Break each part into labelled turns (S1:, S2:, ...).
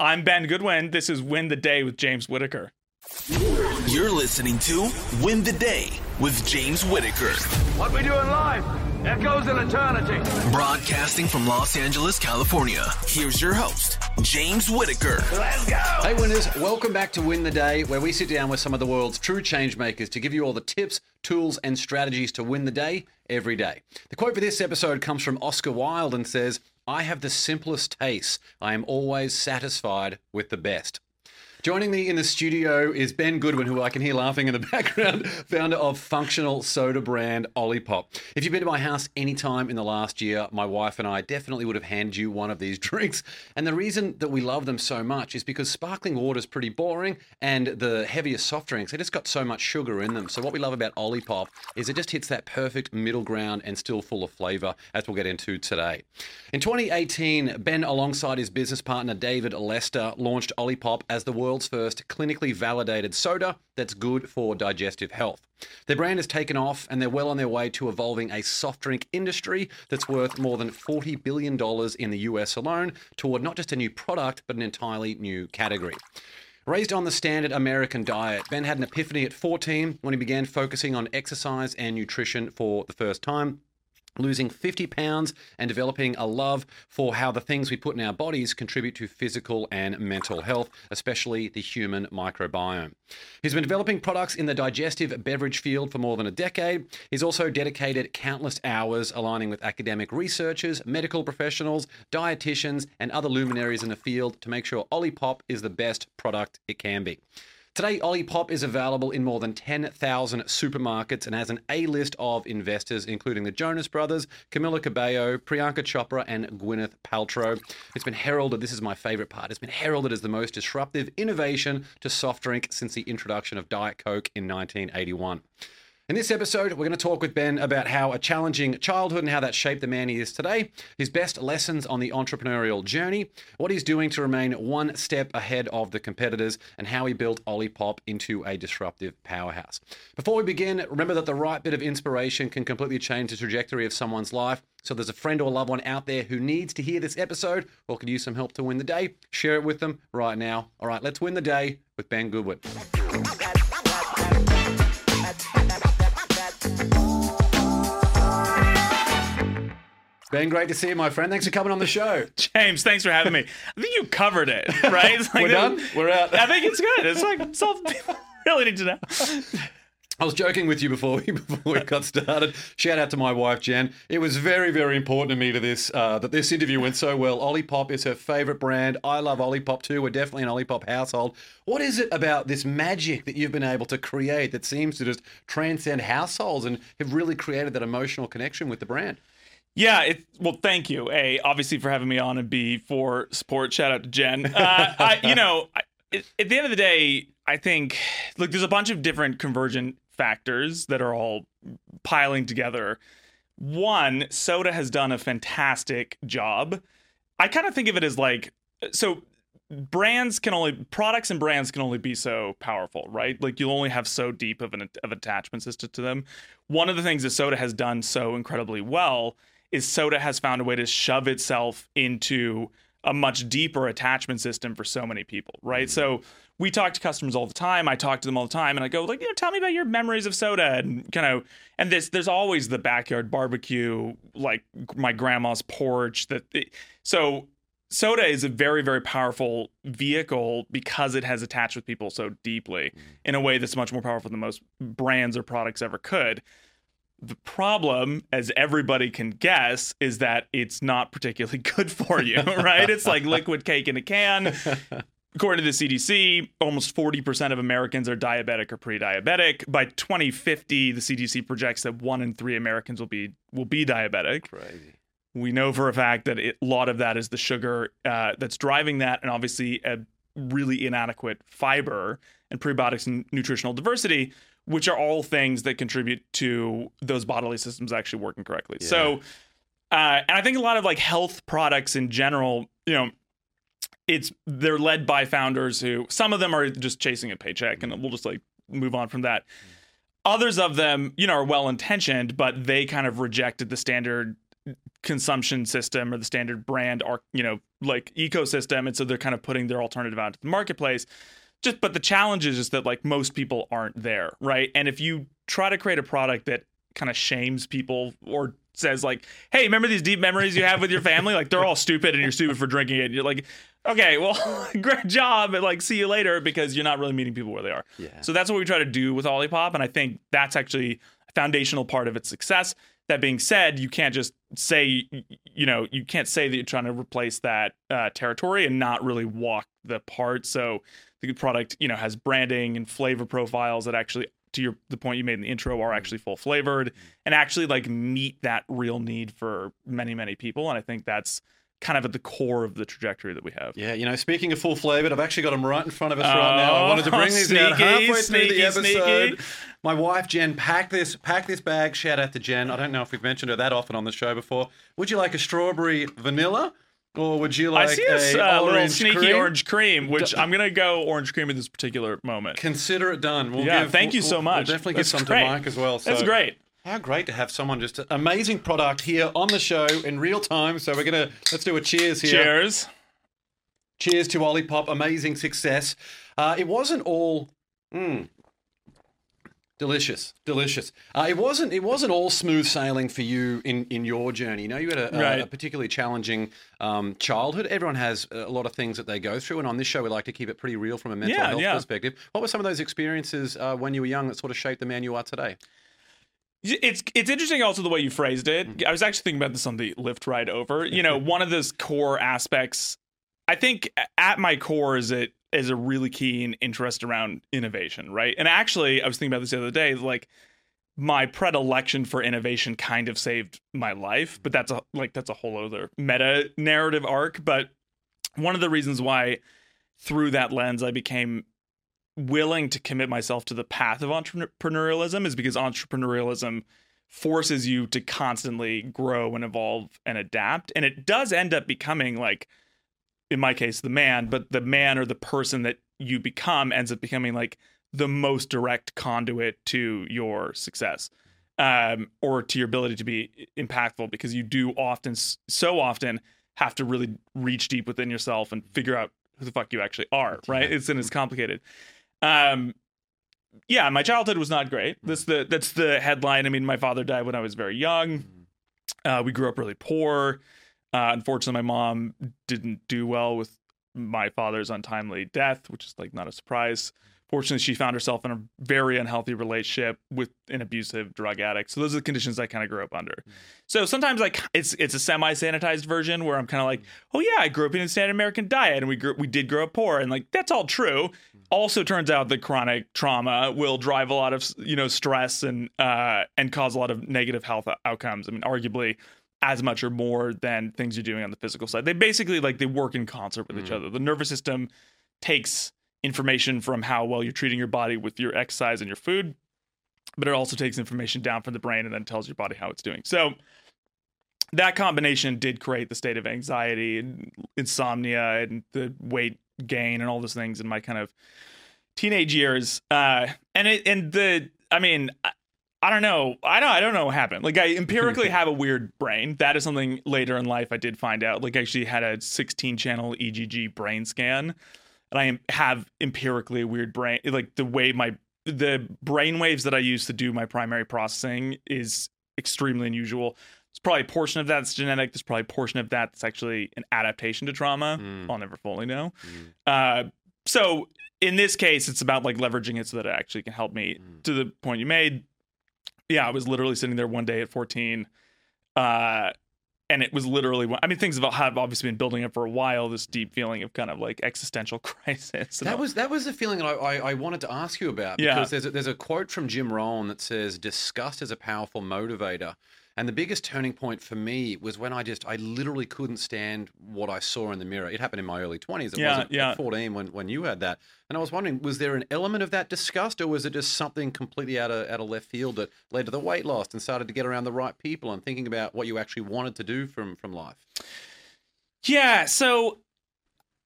S1: I'm Ben Goodwin. This is Win the Day with James Whitaker.
S2: You're listening to Win the Day with James Whitaker.
S3: What we do in life echoes in eternity.
S2: Broadcasting from Los Angeles, California. Here's your host, James Whitaker.
S3: Let's go.
S4: Hey, winners, welcome back to Win the Day, where we sit down with some of the world's true change makers to give you all the tips, tools, and strategies to win the day every day. The quote for this episode comes from Oscar Wilde and says, I have the simplest tastes. I am always satisfied with the best. Joining me in the studio is Ben Goodwin, who I can hear laughing in the background, founder of functional soda brand Olipop. If you've been to my house any time in the last year, my wife and I definitely would have handed you one of these drinks. And the reason that we love them so much is because sparkling water is pretty boring, and the heavier soft drinks, they just got so much sugar in them. So what we love about Olipop is it just hits that perfect middle ground and still full of flavour, as we'll get into today. In 2018, Ben, alongside his business partner David Lester, launched Olipop as the world's first clinically validated soda that's good for digestive health. Their brand has taken off and they're well on their way to evolving a soft drink industry that's worth more than $40 billion in the US alone toward not just a new product, but an entirely new category. Raised on the standard American diet, Ben had an epiphany at 14 when he began focusing on exercise and nutrition for the first time losing 50 pounds and developing a love for how the things we put in our bodies contribute to physical and mental health, especially the human microbiome. He's been developing products in the digestive beverage field for more than a decade. He's also dedicated countless hours aligning with academic researchers, medical professionals, dietitians, and other luminaries in the field to make sure Olipop is the best product it can be. Today, Olipop is available in more than 10,000 supermarkets and has an A list of investors, including the Jonas Brothers, Camila Cabello, Priyanka Chopra, and Gwyneth Paltrow. It's been heralded, this is my favorite part, it's been heralded as the most disruptive innovation to soft drink since the introduction of Diet Coke in 1981. In this episode, we're going to talk with Ben about how a challenging childhood and how that shaped the man he is today, his best lessons on the entrepreneurial journey, what he's doing to remain one step ahead of the competitors, and how he built Olipop into a disruptive powerhouse. Before we begin, remember that the right bit of inspiration can completely change the trajectory of someone's life. So there's a friend or loved one out there who needs to hear this episode or could use some help to win the day. Share it with them right now. All right, let's win the day with Ben Goodwin. Ben, great to see you, my friend. Thanks for coming on the show.
S1: James, thanks for having me. I think you covered it, right? Like
S4: We're done? We're out.
S1: I think it's good. It's like all really need to know.
S4: I was joking with you before we before we got started. Shout out to my wife Jen. It was very very important to me to this uh, that this interview went so well. Olipop is her favorite brand. I love Olipop too. We're definitely an Olipop household. What is it about this magic that you've been able to create that seems to just transcend households and have really created that emotional connection with the brand?
S1: Yeah, it, well, thank you. A, obviously for having me on, and B, for support. Shout out to Jen. Uh, I, you know, I, at the end of the day, I think look, there's a bunch of different convergent factors that are all piling together. One, soda has done a fantastic job. I kind of think of it as like so brands can only products and brands can only be so powerful, right? Like you'll only have so deep of an of attachment system to them. One of the things that soda has done so incredibly well is soda has found a way to shove itself into a much deeper attachment system for so many people, right? Mm. So we talk to customers all the time. I talk to them all the time, and I go like, you know, tell me about your memories of soda, and kind of, and this, there's always the backyard barbecue, like my grandma's porch. That so soda is a very very powerful vehicle because it has attached with people so deeply mm. in a way that's much more powerful than most brands or products ever could. The problem, as everybody can guess, is that it's not particularly good for you, right? it's like liquid cake in a can. According to the CDC, almost 40% of Americans are diabetic or pre-diabetic. By 2050, the CDC projects that one in three Americans will be will be diabetic.
S4: Crazy.
S1: We know for a fact that it, a lot of that is the sugar uh, that's driving that, and obviously a really inadequate fiber and prebiotics and nutritional diversity, which are all things that contribute to those bodily systems actually working correctly. So, uh, and I think a lot of like health products in general, you know, it's they're led by founders who some of them are just chasing a paycheck, and we'll just like move on from that. Others of them, you know, are well intentioned, but they kind of rejected the standard consumption system or the standard brand or you know like ecosystem and so they're kind of putting their alternative out to the marketplace just but the challenge is just that like most people aren't there right? And if you try to create a product that kind of shames people or says like hey remember these deep memories you have with your family? Like they're all stupid and you're stupid for drinking it. And you're like okay well great job and like see you later because you're not really meeting people where they are.
S4: Yeah.
S1: so that's what we try to do with olipop and i think that's actually a foundational part of its success that being said you can't just say you know you can't say that you're trying to replace that uh, territory and not really walk the part. So the product you know has branding and flavor profiles that actually to your the point you made in the intro are actually full flavored and actually like meet that real need for many many people. And i think that's kind of at the core of the trajectory that we have
S4: Yeah, you know, speaking of full flavored, I've actually got them right in front of us right now. I wanted to bring these out
S1: Oh, sneaky,
S4: halfway through the episode.
S1: sneaky.
S4: My wife Jen packed this packed this bag. Shout out to Jen. I don't know if we've mentioned her that often on the show before. Would you like a strawberry vanilla, or would you like
S1: I see this
S4: a
S1: uh, little sneaky
S4: cream?
S1: orange cream, which I'm gonna go orange cream at this particular moment.
S4: Consider it done. We'll
S1: Yeah,
S4: give-
S1: thank you
S4: we'll-
S1: so much.
S4: We'll definitely
S1: That's
S4: give some
S1: great.
S4: to Mike as well.
S1: That's great.
S4: How great to have someone just amazing product here on the show in real time. So we're gonna let's do a cheers here.
S1: Cheers.
S4: Cheers to Olipop, amazing success. Uh, it wasn't all mm, delicious, delicious. Uh, it wasn't. It wasn't all smooth sailing for you in, in your journey. You know, you had a, a- a particularly challenging um, childhood. Everyone has a lot of things that they go through, and on this show, we like to keep it pretty real from a mental
S1: Yeah,
S4: health
S1: yeah.
S4: perspective. What were some of those experiences uh, when you were young that sort of shaped the man you are today?
S1: It's it's interesting also the way you phrased it. Mm-hmm. I was actually thinking about this on the Lyft ride over. You know, one of those core aspects, I think at my core is it is a really keen interest around innovation, right? And actually, I was thinking about this the other day, like my predilection for innovation kind of saved my life, but that's a like that's a whole other meta narrative arc, but one of the reasons why through that lens I became willing to commit myself to the path of entrepreneurialism is because entrepreneurialism forces you to constantly grow and evolve and adapt. And it does end up becoming like in my case the man but the man or the person that you become ends up becoming like the most direct conduit to your success um, or to your ability to be impactful because you do often so often have to really reach deep within yourself and figure out who the fuck you actually are right. It's and it's complicated um yeah my childhood was not great. That's the that's the headline. I mean my father died when i was very young. Uh, we grew up really poor. Uh, unfortunately my mom didn't do well with my father's untimely death which is like not a surprise fortunately she found herself in a very unhealthy relationship with an abusive drug addict. So those are the conditions i kind of grew up under. Mm. So sometimes like it's it's a semi sanitized version where i'm kind of like mm. oh yeah i grew up in a standard american diet and we grew we did grow up poor and like that's all true. Mm. Also turns out that chronic trauma will drive a lot of you know stress and uh and cause a lot of negative health outcomes. I mean arguably as much or more than things you're doing on the physical side. They basically like they work in concert with each other. The nervous system takes information from how well you're treating your body with your exercise and your food but it also takes information down from the brain and then tells your body how it's doing so that combination did create the state of anxiety and insomnia and the weight gain and all those things in my kind of teenage years. Uh, and it and the I mean I, I don't know I don't I don't know what happened. Like I empirically have a weird brain. That is something later in life I did find out. Like I actually had a 16 channel EEG brain scan, and I am, have empirically a weird brain. Like the way my the brain waves that I use to do my primary processing is extremely unusual. There's probably a portion of that that's genetic. There's probably a portion of that that's actually an adaptation to trauma. I'll never fully know. Uh, so in this case, it's about like leveraging it so that it actually can help me. To the point you made, yeah, I was literally sitting there one day at 14, uh, and it was literally. I mean, things have obviously been building up for a while. This deep feeling of kind of like existential crisis.
S4: That
S1: all-
S4: was that was the feeling that I, I, I wanted to ask you about
S1: Yeah.
S4: because there's a, there's a quote from Jim Rohn that says disgust is a powerful motivator. And the biggest turning point for me was when I just I literally couldn't stand what I saw in the mirror. It happened in my early 20s. It
S1: Yeah,
S4: wasn't
S1: yeah.
S4: at 14 when, when you had that. And I was wondering, was there an element of that disgust or was it just something completely out of out of left field that led to the weight loss and started to get around the right people and thinking about what you actually wanted to do from from life?
S1: Yeah, so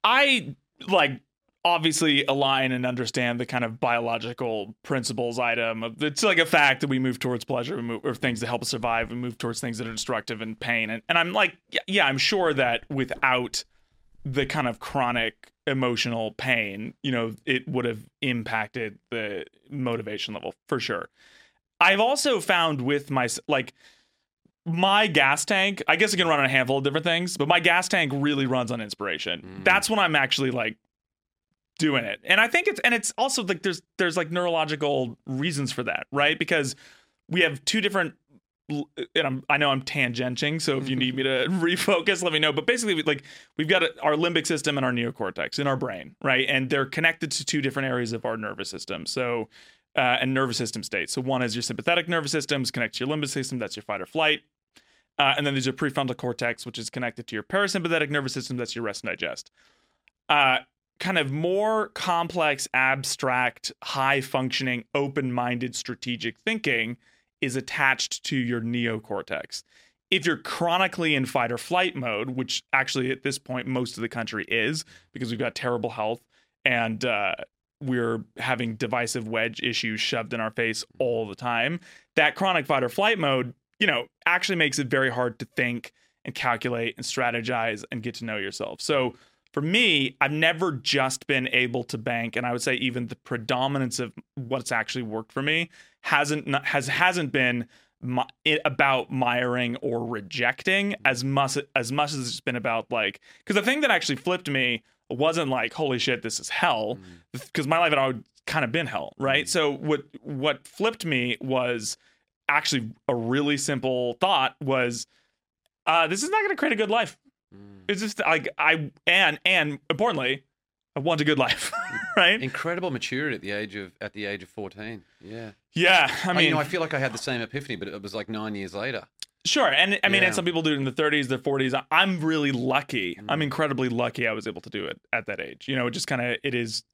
S1: I like obviously align and understand the kind of biological principles item of it's like a fact that we move towards pleasure we move, or things that help us survive and move towards things that are destructive and pain. And, and i'm like yeah, yeah i'm sure that without the kind of chronic emotional pain you know it would have impacted the motivation level for sure. I've also found with my like my gas tank i guess it can run on a handful of different things but my gas tank really runs on inspiration. Mm. That's when i'm actually like doing it and i think it's and it's also like there's there's like neurological reasons for that right because we have two different and I'm, I know I'm tangenting, so if you need me to refocus, let me know. But basically, like we've got our limbic system and our neocortex in our brain, right? And they're connected to two different areas of our nervous system. So, uh, and nervous system states. So one is your sympathetic nervous system, is connected to your limbic system. That's your fight or flight. Uh, and then there's your prefrontal cortex, which is connected to your parasympathetic nervous system. That's your rest and digest. Uh, kind of more complex, abstract, high functioning, open minded strategic thinking is attached to your neocortex. If you're chronically in fight or flight mode, which actually at this point most of the country is because we've got terrible health and uh, we're having divisive wedge issues shoved in our face all the time, that chronic fight or flight mode, you know, actually makes it very hard to think and calculate and strategize and get to know yourself. So for me, I've never just been able to bank, and I would say even the predominance of what's actually worked for me hasn't not, has hasn't been my, it, about miring or rejecting mm-hmm. as much as much as it's been about like because the thing that actually flipped me wasn't like holy shit this is hell mm. because my life had always kind of been hell right? Mm. So what what flipped me was actually a really simple thought was uh, this is not going to create a good life it's just like I and and importantly, I want a good life, right?
S4: Incredible maturity at the age of at the age of fourteen. Yeah.
S1: Yeah, I
S4: I
S1: mean,
S4: you know, I feel like I had the same epiphany, but it was like nine years later.
S1: sure, and I mean,
S4: Yeah.
S1: and some people do it in the 30s, their 40s. I'm really lucky. I'm
S4: Mm.
S1: incredibly lucky. I was able to do it at that age. You know, it just kind of it is.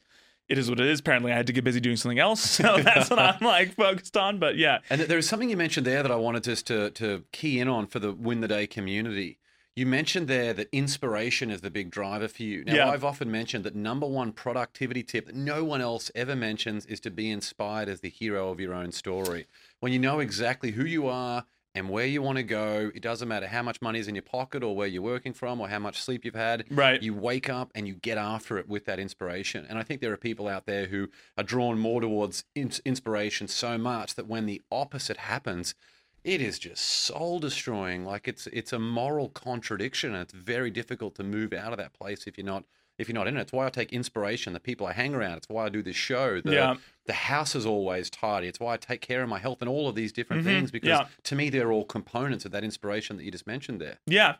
S1: It is what it is. Apparently, I had to get busy doing something else, so that's what I'm like focused on. But yeah,
S4: And there is something you mentioned there that I wanted just to to key in on for the Win the Day community. You mentioned there that inspiration is the big driver for you. Now,
S1: Yeah.
S4: I've often mentioned that number one productivity tip that no one else ever mentions is to be inspired as the hero of your own story. When you know exactly who you are and where you want to go, it doesn't matter how much money is in your pocket or where you're working from or how much sleep you've had.
S1: Right.
S4: You wake up and you get after it with that inspiration. And I think there are people out there who are drawn more towards ins- inspiration so much that when the opposite happens, it is just soul destroying. Like it's it's a moral contradiction, and it's very difficult to move out of that place if you're not if you're not in it. It's why I take inspiration. The people I hang around. It's why I do this show. The,
S1: Yeah.
S4: the house is always tidy. It's why I take care of my health and all of these different
S1: Mhm.
S4: things because
S1: Yeah.
S4: to me they're all components of that inspiration that you just mentioned there.
S1: Yeah.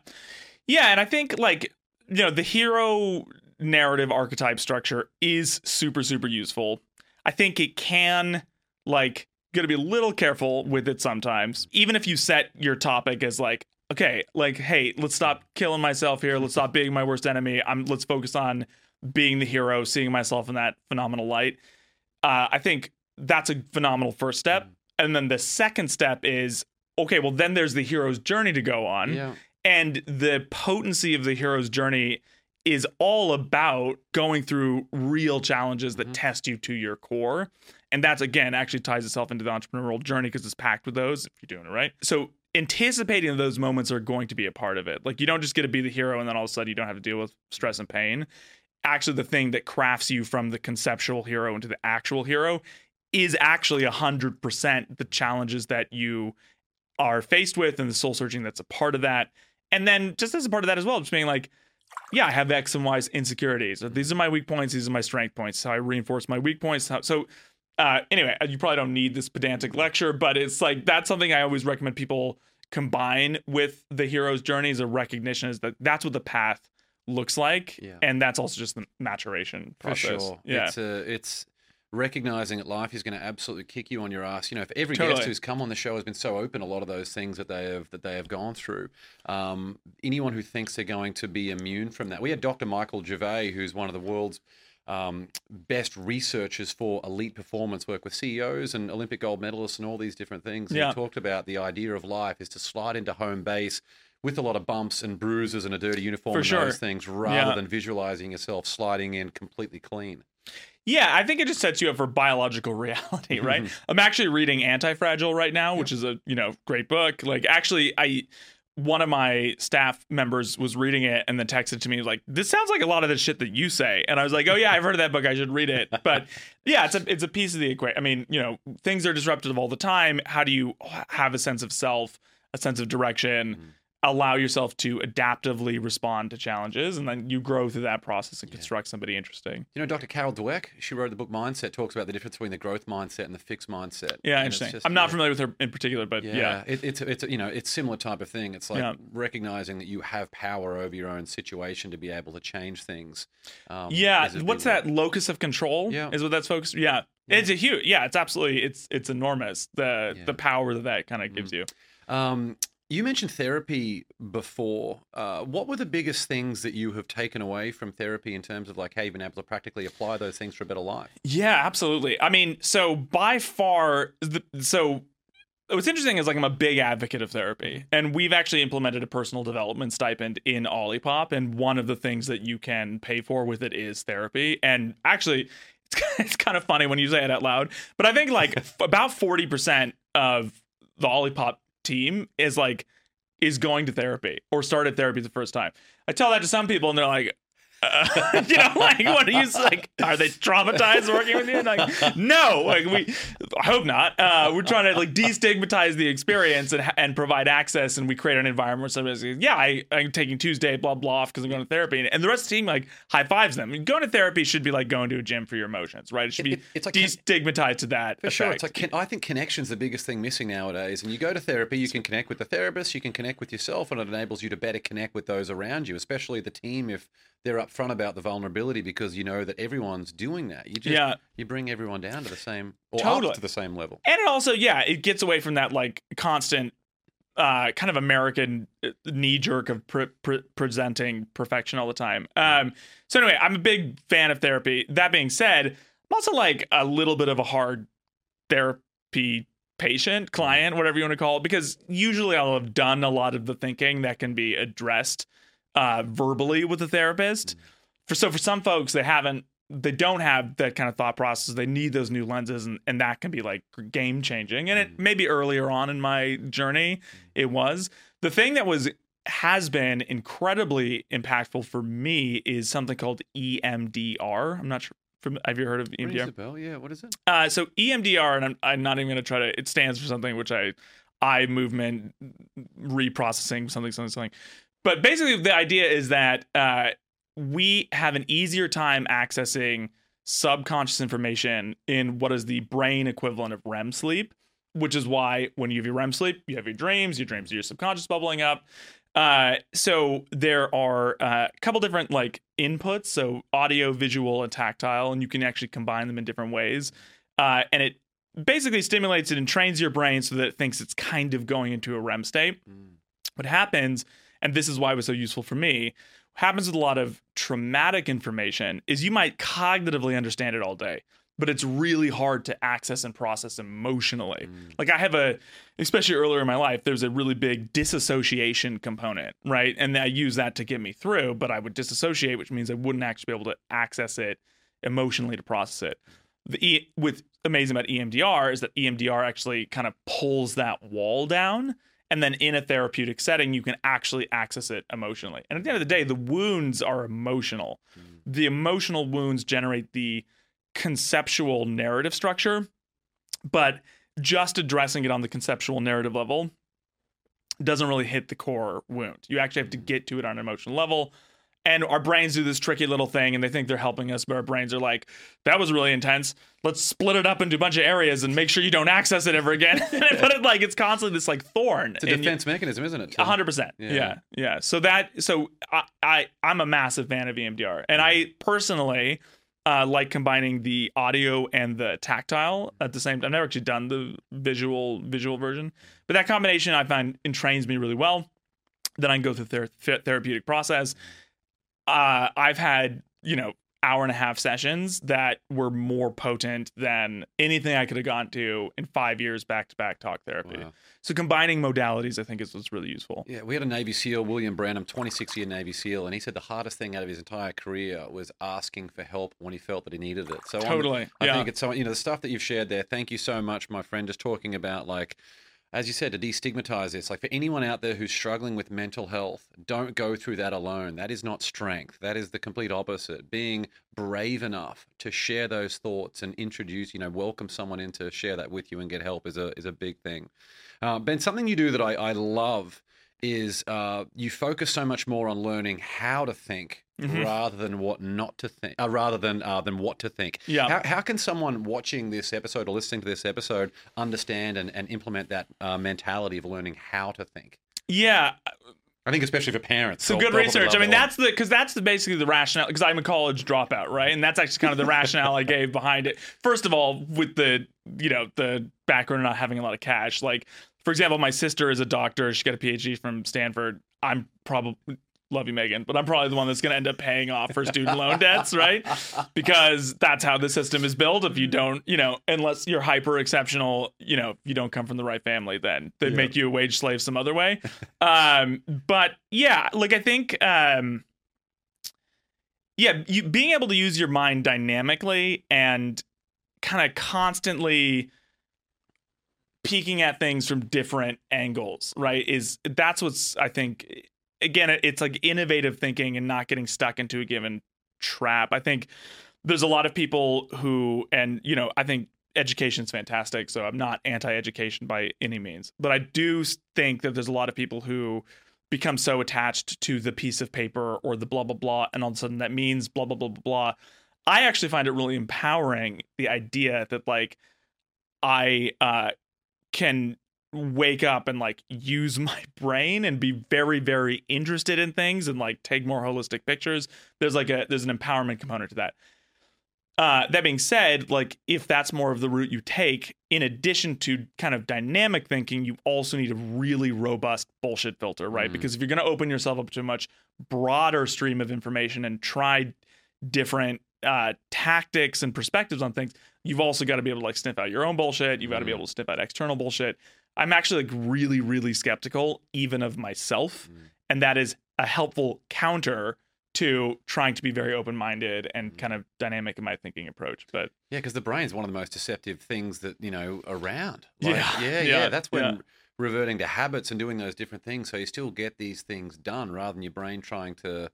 S1: Yeah. And I think, like, you know, the hero narrative archetype structure is super, super useful. I think it can, like, got to be a little careful with it sometimes. Even if you set your topic as, like, okay, like, hey, let's stop killing myself here. Let's stop being my worst enemy. I'm, let's focus on being the hero, seeing myself in that phenomenal light. Uh, I think that's a phenomenal first step. And then the second step is, okay, well, then there's the hero's journey to go on.
S4: Yeah.
S1: And the potency of the hero's journey is all about going through real challenges that test you to your core. And that's again actually ties itself into the entrepreneurial journey because it's packed with those if you're doing it right. So anticipating those moments are going to be a part of it. Like you don't just get to be the hero and then all of a sudden you don't have to deal with stress and pain. Actually, the thing that crafts you from the conceptual hero into the actual hero is actually 100% the challenges that you are faced with and the soul searching that's a part of that. And then just as a part of that as well, just being like, yeah, I have X and Y insecurities. These are my weak points. These are my strength points. How I reinforce my weak points. So, uh, anyway, you probably don't need this pedantic lecture, but it's like that's something I always recommend people combine with the hero's journey. Is a recognition is that that's what the path looks like,
S4: Yeah.
S1: and that's also just the maturation
S4: For
S1: process.
S4: sure.
S1: Yeah.
S4: It's a, it's recognizing that life is going to absolutely kick you on your ass. You know, if every
S1: Totally.
S4: guest who's come on the show has been so open, a lot of those things that they have that they have gone through. Um, anyone who thinks they're going to be immune from that, we had Dr. Michael Gervais, who's one of the world's um, best researchers for elite performance work with CEOs and Olympic gold medalists and all these different things.
S1: Yeah.
S4: He talked about the idea of life is to slide into home base with a lot of bumps and bruises and a dirty uniform
S1: For
S4: and
S1: sure.
S4: those things, rather
S1: Yeah.
S4: than visualizing yourself sliding in completely clean.
S1: Yeah, I think it just sets you up for biological reality, right? I'm actually reading Anti-Fragile right now, which is a, you know, great book. Like actually I one of my staff members was reading it and then texted to me like, "This sounds like a lot of the shit that you say." And I was like, "Oh yeah, I've heard of that book. I should read it." But yeah, it's a it's a piece of the equation. I mean, you know, things are disruptive all the time. How do you have a sense of self, a sense of direction? Mm. Allow yourself to adaptively respond to challenges, and then you grow through that process and construct somebody interesting.
S4: You know, Dr. Carol Dweck, she wrote the book Mindset, talks about the difference between the growth mindset and the fixed mindset.
S1: Yeah,
S4: And
S1: interesting.
S4: just-
S1: I'm not
S4: yeah.
S1: familiar with her in particular, but
S4: Yeah,
S1: yeah.
S4: It, it's it's you know it's similar type of thing. It's like
S1: Yeah.
S4: recognizing that you have power over your own situation to be able to change things. Um,
S1: Yeah,
S4: is a big
S1: what's that locus of control?
S4: Yeah.
S1: is what that's focused. Yeah, it's a huge. Yeah, it's absolutely. It's it's enormous. The
S4: Yeah. Mm-hmm.
S1: the power that that kind of gives you.
S4: Um, you mentioned therapy before. Uh, what were the biggest things that you have taken away from therapy in terms of like hey, you've been able to practically apply those things for a better life?
S1: Yeah, absolutely. I mean, so by far, the, so what's interesting is like I'm a big advocate of therapy, and we've actually implemented a personal development stipend in Olipop, and one of the things that you can pay for with it is therapy. And actually, it's it's kind of funny when you say it out loud, but I think like f- about forty percent of the Olipop team is like is going to therapy or started therapy the first time. I tell that to some people, and they're like. Uh, you know, like what are you like? Are they traumatized working with you? And like, no, like we, I hope not. Uh, we're trying to like destigmatize the experience and and provide access, and we create an environment where somebody says, "Yeah, I, I'm taking Tuesday, blah blah, off because I'm going to therapy," and the rest of the team like high fives them. Going to therapy should be like going to a gym for your emotions, right? It should be
S4: It- it's like-
S1: destigmatized to that.
S4: For sure, it's like I think connection's the biggest thing missing nowadays. And you go to therapy, you can connect with the therapist, you can connect with yourself, and it enables you to better connect with those around you, especially the team if they're upfront about the vulnerability because you know that everyone's doing that. You just
S1: Yeah.
S4: you bring everyone down to the same or
S1: Totally.
S4: up to the same level.
S1: and it also yeah it gets away from that like constant uh kind of american knee jerk of pre- pre- presenting perfection all the time um so anyway i'm a big fan of therapy that being said i'm also like a little bit of a hard therapy patient client whatever you want to call it because usually i'll have done a lot of the thinking that can be addressed uh verbally with a therapist for so for some folks they haven't they don't have that kind of thought process they need those new lenses and, and that can be like game changing and it maybe earlier on in my journey it was the thing that was has been incredibly impactful for me is something called EMDR. I'm not sure. From, have you heard of
S4: Rings
S1: EMDR?
S4: the bell, yeah. What is it?
S1: Uh, so EMDR, and I'm, I'm not even going to try to. It stands for something which I eye movement reprocessing something something something. But basically, the idea is that uh, we have an easier time accessing subconscious information in what is the brain equivalent of REM sleep, which is why when you have your REM sleep, you have your dreams. Your dreams are your subconscious bubbling up. Uh, so there are uh, a couple different like inputs, so audio, visual, and tactile, and you can actually combine them in different ways. Uh, and it basically stimulates it and trains your brain so that it thinks it's kind of going into a REM state. What happens, and this is why it was so useful for me, happens with a lot of traumatic information is you might cognitively understand it all day, but it's really hard to access and process emotionally. Mm. Like I have a, especially earlier in my life, there's a really big disassociation component, right? And I use that to get me through, but I would disassociate, which means I wouldn't actually be able to access it emotionally to process it. The e, with amazing about EMDR is that EMDR actually kind of pulls that wall down and then in a therapeutic setting you can actually access it emotionally. And at the end of the day the wounds are emotional. Hmm. The emotional wounds generate the conceptual narrative structure, but just addressing it on the conceptual narrative level doesn't really hit the core wound. You actually have to hmm. get to it on an emotional level. And our brains do this tricky little thing and they think they're helping us, but our brains are like, that was really intense. Let's split it up into a bunch of areas and make sure you don't access it ever again. but it like it's constantly this like thorn.
S4: It's a
S1: in you-
S4: defense mechanism, isn't it?
S1: a hundred percent.
S4: Yeah.
S1: Yeah. yeah, So that so I, I I'm a massive fan of EMDR, and I personally uh, like combining the audio and the tactile at the same time. I've never actually done the visual visual version, but that combination I find entrains me really well. Then I can go through the ther- therapeutic process. Uh, I've had you know hour and a half sessions that were more potent than anything I could have gone to in five years back to back talk therapy.
S4: Wow.
S1: So combining modalities, I think, is what's really useful.
S4: Yeah, we had a Navy SEAL, William Branham, 26 year Navy SEAL, and he said the hardest thing out of his entire career was asking for help when he felt that he needed it. So I'm-
S1: Totally,
S4: I
S1: yeah.
S4: think it's so you know the stuff that you've shared there. Thank you so much, my friend. Just talking about like. As you said, to destigmatize this, like for anyone out there who's struggling with mental health, don't go through that alone. That is not strength. That is the complete opposite. Being brave enough to share those thoughts and introduce, you know, welcome someone in to share that with you and get help is a is a big thing. Uh, ben, something you do that I, I love is uh, you focus so much more on learning how to think
S1: Mhm.
S4: rather than what not to think, uh, rather than uh, than what to think.
S1: Yeah.
S4: How, how can someone watching this episode or listening to this episode understand and, and implement that uh, mentality of learning how to think?
S1: Yeah,
S4: I think especially for parents.
S1: So good research. I mean, that's the because that's the basically the rationale. Because I'm a college dropout, right? And that's actually kind of the rationale I gave behind it. First of all, with the you know the background of not having a lot of cash. Like for example, my sister is a doctor. She got a PhD from Stanford. I'm probably love you, Megan, but I'm probably the one that's going to end up paying off her student loan debts, right? Because that's how the system is built. If you don't, you know, unless you're hyper exceptional, you know, if you don't come from the right family, then they make you a wage slave some other way. um, but yeah, like I think, um, yeah, you being able to use your mind dynamically and kind of constantly peeking at things from different angles, right? Is that's what's I think again it's like innovative thinking and not getting stuck into a given trap. I think there's a lot of people who and you know, I think education's fantastic, so I'm not anti-education by any means. But I do think that there's a lot of people who become so attached to the piece of paper or the blah blah blah and all of a sudden that means blah blah blah blah blah. I actually find it really empowering the idea that like I uh can wake up and like use my brain and be very very interested in things and like take more holistic pictures there's like a there's an empowerment component to that uh that being said like if that's more of the route you take in addition to kind of dynamic thinking you also need a really robust bullshit filter right
S4: Mhm.
S1: because if you're going to open yourself up to a much broader stream of information and try different uh, tactics and perspectives on things, you've also got to be able to like sniff out your own bullshit. You've got to be
S4: Mhm.
S1: able to sniff out external bullshit. I'm actually like really, really skeptical, even of myself,
S4: Mm.
S1: and that is a helpful counter to trying to be very open-minded and kind of dynamic in my thinking approach. But
S4: Yeah, because the brain's one of the most deceptive things that you know around. Like,
S1: Yeah,
S4: yeah, yeah,
S1: yeah,
S4: That's when
S1: yeah.
S4: reverting to habits and doing those different things, so you still get these things done rather than your brain trying to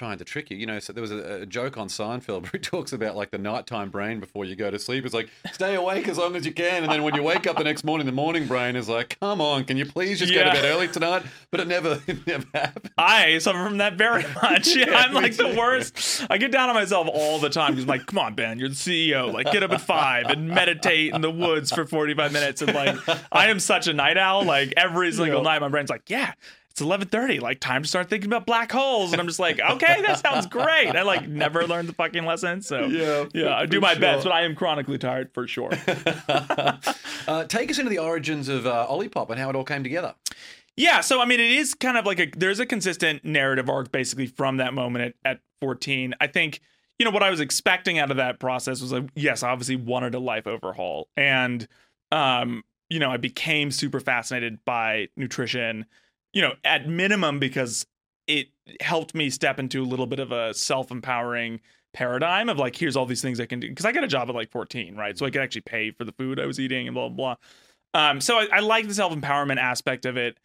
S4: trying to trick you. You know, so there was a, a joke on Seinfeld where he talks about like the nighttime brain before you go to sleep. It's like stay awake as long as you can, and then when you wake up the next morning, the morning brain is like, come on, can you please just go
S1: Yeah.
S4: to bed early tonight? But it never, it never happens.
S1: I suffer from that very much.
S4: Yeah,
S1: I'm like the worst. I get down on myself all the time because I'm like, come on, Ben, you're the CEO. Like, get up at five and meditate in the woods for 45 minutes. And like, I am such a night owl. Like every single
S4: Yeah.
S1: night, my brain's like, yeah. It's 11:30. Like time to start thinking about black holes, and I'm just like, okay, that sounds great. I like never learned the fucking lesson, so
S4: Yeah,
S1: yeah, I do my
S4: sure.
S1: best, but I am chronically tired for sure.
S4: uh, take us into the origins of uh, Olipop and how it all came together.
S1: Yeah, so I mean, it is kind of like a there's a consistent narrative arc basically from that moment at, at 14. I think you know what I was expecting out of that process was like, yes, I obviously wanted a life overhaul, and um, you know, I became super fascinated by nutrition. You know, at minimum because it helped me step into a little bit of a self empowering paradigm of like, here's all these things I can do because I got a job at like 14, right? So I could actually pay for the food I was eating and blah blah. blah. Um, so I, I like the self empowerment aspect of it.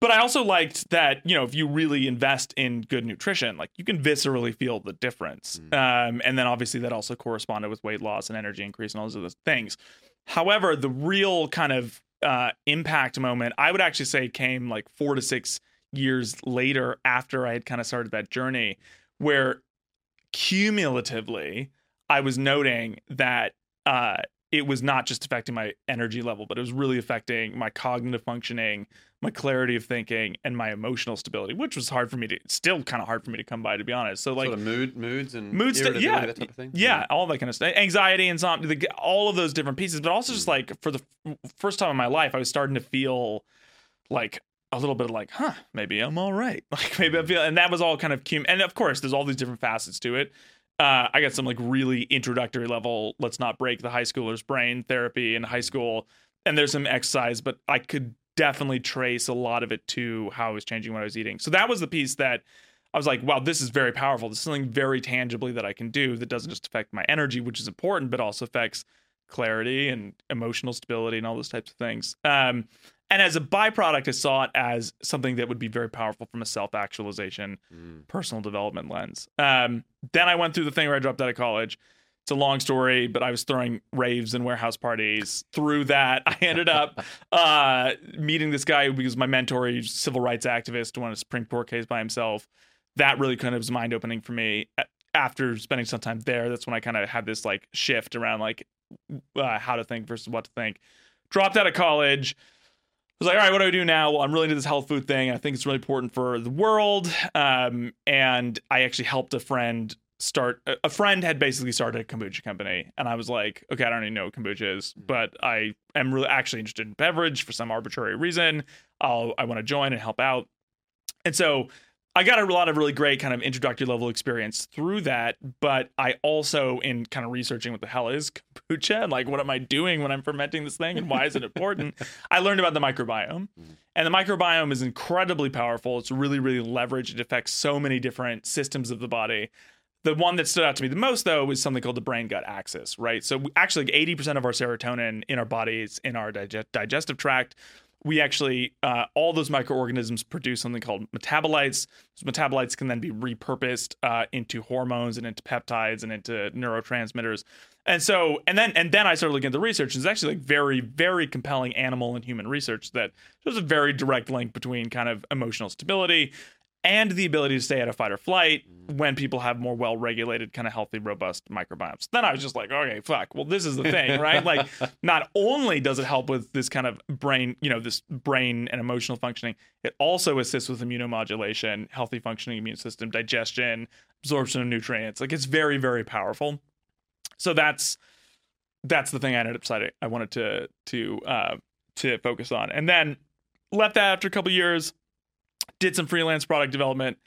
S1: But I also liked that, you know, if you really invest in good nutrition, like you can viscerally feel the difference. Um, and then obviously that also corresponded with weight loss and energy increase and all those other things. However, the real kind of uh, impact moment, I would actually say came like four to six years later after I had kind of started that journey, where cumulatively I was noting that uh, it was not just affecting my energy level, but it was really affecting my cognitive functioning, my clarity of thinking, and my emotional stability, which was hard for me to, still kind of hard for me to come by, to be honest. So like,
S4: of mood, moods and
S1: mood sta- yeah,
S4: that type of thing.
S1: yeah, all that kind of stuff, anxiety, insomnia, the, all of those different pieces. But also just
S4: Mm.
S1: like for the f- first time in my life, I was starting to feel like a little bit of like, huh, maybe I'm all right. Like maybe. I feel, and that was all kind of cum. And of course, there's all these different facets to it. Uh, I got some like really introductory level, let's not break the high schooler's brain therapy in high school. And there's some exercise, but I could definitely trace a lot of it to how I was changing what I was eating. So that was the piece that I was like, wow, this is very powerful. This is something very tangibly that I can do that doesn't just affect my energy, which is important, but also affects clarity and emotional stability and all those types of things. Um, and as a byproduct, I saw it as something that would be very powerful from a self actualization, personal development lens. Um, then I went through the thing where I dropped out of college. It's a long story, but I was throwing raves and warehouse parties. Through that, I ended up uh, meeting this guy who was my mentor. He's a civil rights activist, won a Supreme Court case by himself. That really kind of was mind opening for me. After spending some time there, that's when I kind of had this like shift around like uh, how to think versus what to think. Dropped out of college. I Was like, all right, what do I do now? Well, I'm really into this health food thing. I think it's really important for the world. Um, and I actually helped a friend start. A friend had basically started a kombucha company, and I was like, okay, I don't even know what kombucha is, mm. but I am really actually interested in beverage for some arbitrary reason. I'll I want to join and help out. And so I got a lot of really great kind of introductory level experience through that, but I also in kind of researching what the hell is kombucha and like what am I doing when I'm fermenting this thing and why is it important? I learned about the microbiome. Mm. And the microbiome is incredibly powerful. It's really really leveraged. It affects so many different systems of the body. The one that stood out to me the most, though, was something called the brain gut axis, right? So, actually, 80% of our serotonin in our bodies, in our dige- digestive tract, we actually, uh, all those microorganisms produce something called metabolites. Those metabolites can then be repurposed uh, into hormones and into peptides and into neurotransmitters. And so, and then, and then I started looking at the research. It's actually like very, very compelling animal and human research that there's a very direct link between kind of emotional stability and the ability to stay out of fight or flight when people have more well-regulated, kind of healthy, robust microbiomes. Then I was just like, okay, fuck. Well, this is the thing, right? like, not only does it help with this kind of brain, you know, this brain and emotional functioning, it also assists with immunomodulation, healthy functioning immune system, digestion, absorption of nutrients. Like, it's very, very powerful. So that's that's the thing I ended up deciding I wanted to to uh, to focus on, and then left that after a couple years did some freelance product development,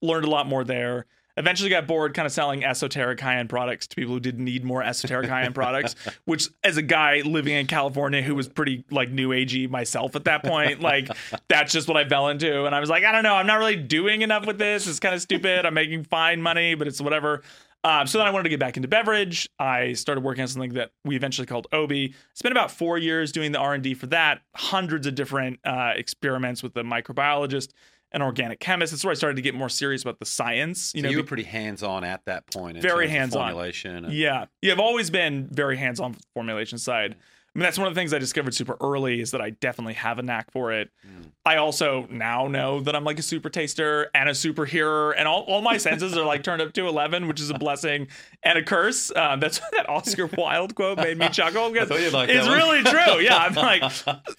S1: learned a lot more there. Eventually got bored kind of selling esoteric high end products to people who didn't need more esoteric high end products, which as a guy living in California who was pretty like new agey myself at that point, like that's just what I fell into. And I was like, I don't know, I'm not really doing enough with this. It's kind of stupid. I'm making fine money, but it's whatever. Um, so then I wanted to get back into beverage. I started working on something that we eventually called Obi. Spent about four years doing the R and D for that. Hundreds of different uh, experiments with the microbiologist and organic chemist. That's where I started to get more serious about the science. You
S4: So
S1: know,
S4: you were
S1: be-
S4: pretty hands-on at that point.
S1: Very hands-on.
S4: formulation. and-
S1: yeah, yeah. I've always been very hands-on formulation side. I mean, that's one of the things I discovered super early is that I definitely have a knack for it. I also now know that I'm like a super taster and a super hearer, and all, all my senses are like turned up to 11, which is a blessing and a curse. Um, that's that Oscar Wilde quote made me chuckle because
S4: like
S1: it's really true. Yeah, I'm like,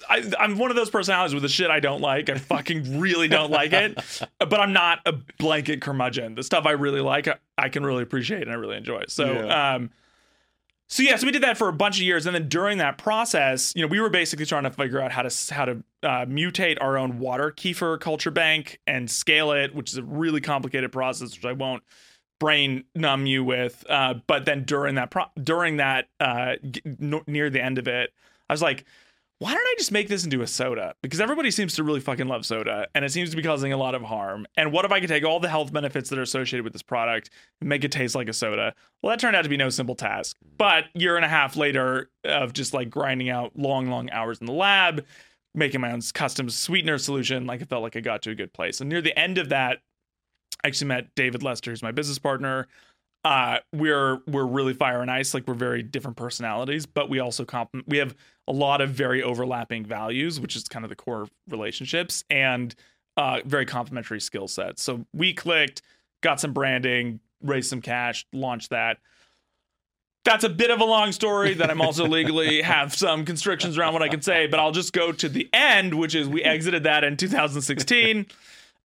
S1: I, I'm one of those personalities with the shit I don't like. I fucking really don't like it, but I'm not a blanket curmudgeon. The stuff I really like, I, I can really appreciate and I really enjoy. So, um, so yeah, so we did that for a bunch of years, and then during that process, you know, we were basically trying to figure out how to how to uh, mutate our own water kefir culture bank and scale it, which is a really complicated process, which I won't brain numb you with. Uh, but then during that pro- during that uh, g- n- near the end of it, I was like, why don't I just make this into a soda? Because everybody seems to really fucking love soda, and it seems to be causing a lot of harm. And what if I could take all the health benefits that are associated with this product and make it taste like a soda? Well, that turned out to be no simple task. But year and a half later of just like grinding out long, long hours in the lab, making my own custom sweetener solution, like it felt like I got to a good place. And near the end of that, I actually met David Lester, who's my business partner. Uh, we're we're really fire and ice. Like we're very different personalities, but we also we have a lot of very overlapping values, which is kind of the core of relationships, and uh, very complementary skill sets. So we clicked, got some branding, raised some cash, launched that. That's a bit of a long story that I'm also legally have some constrictions around what I can say, but I'll just go to the end, which is we exited that in 2016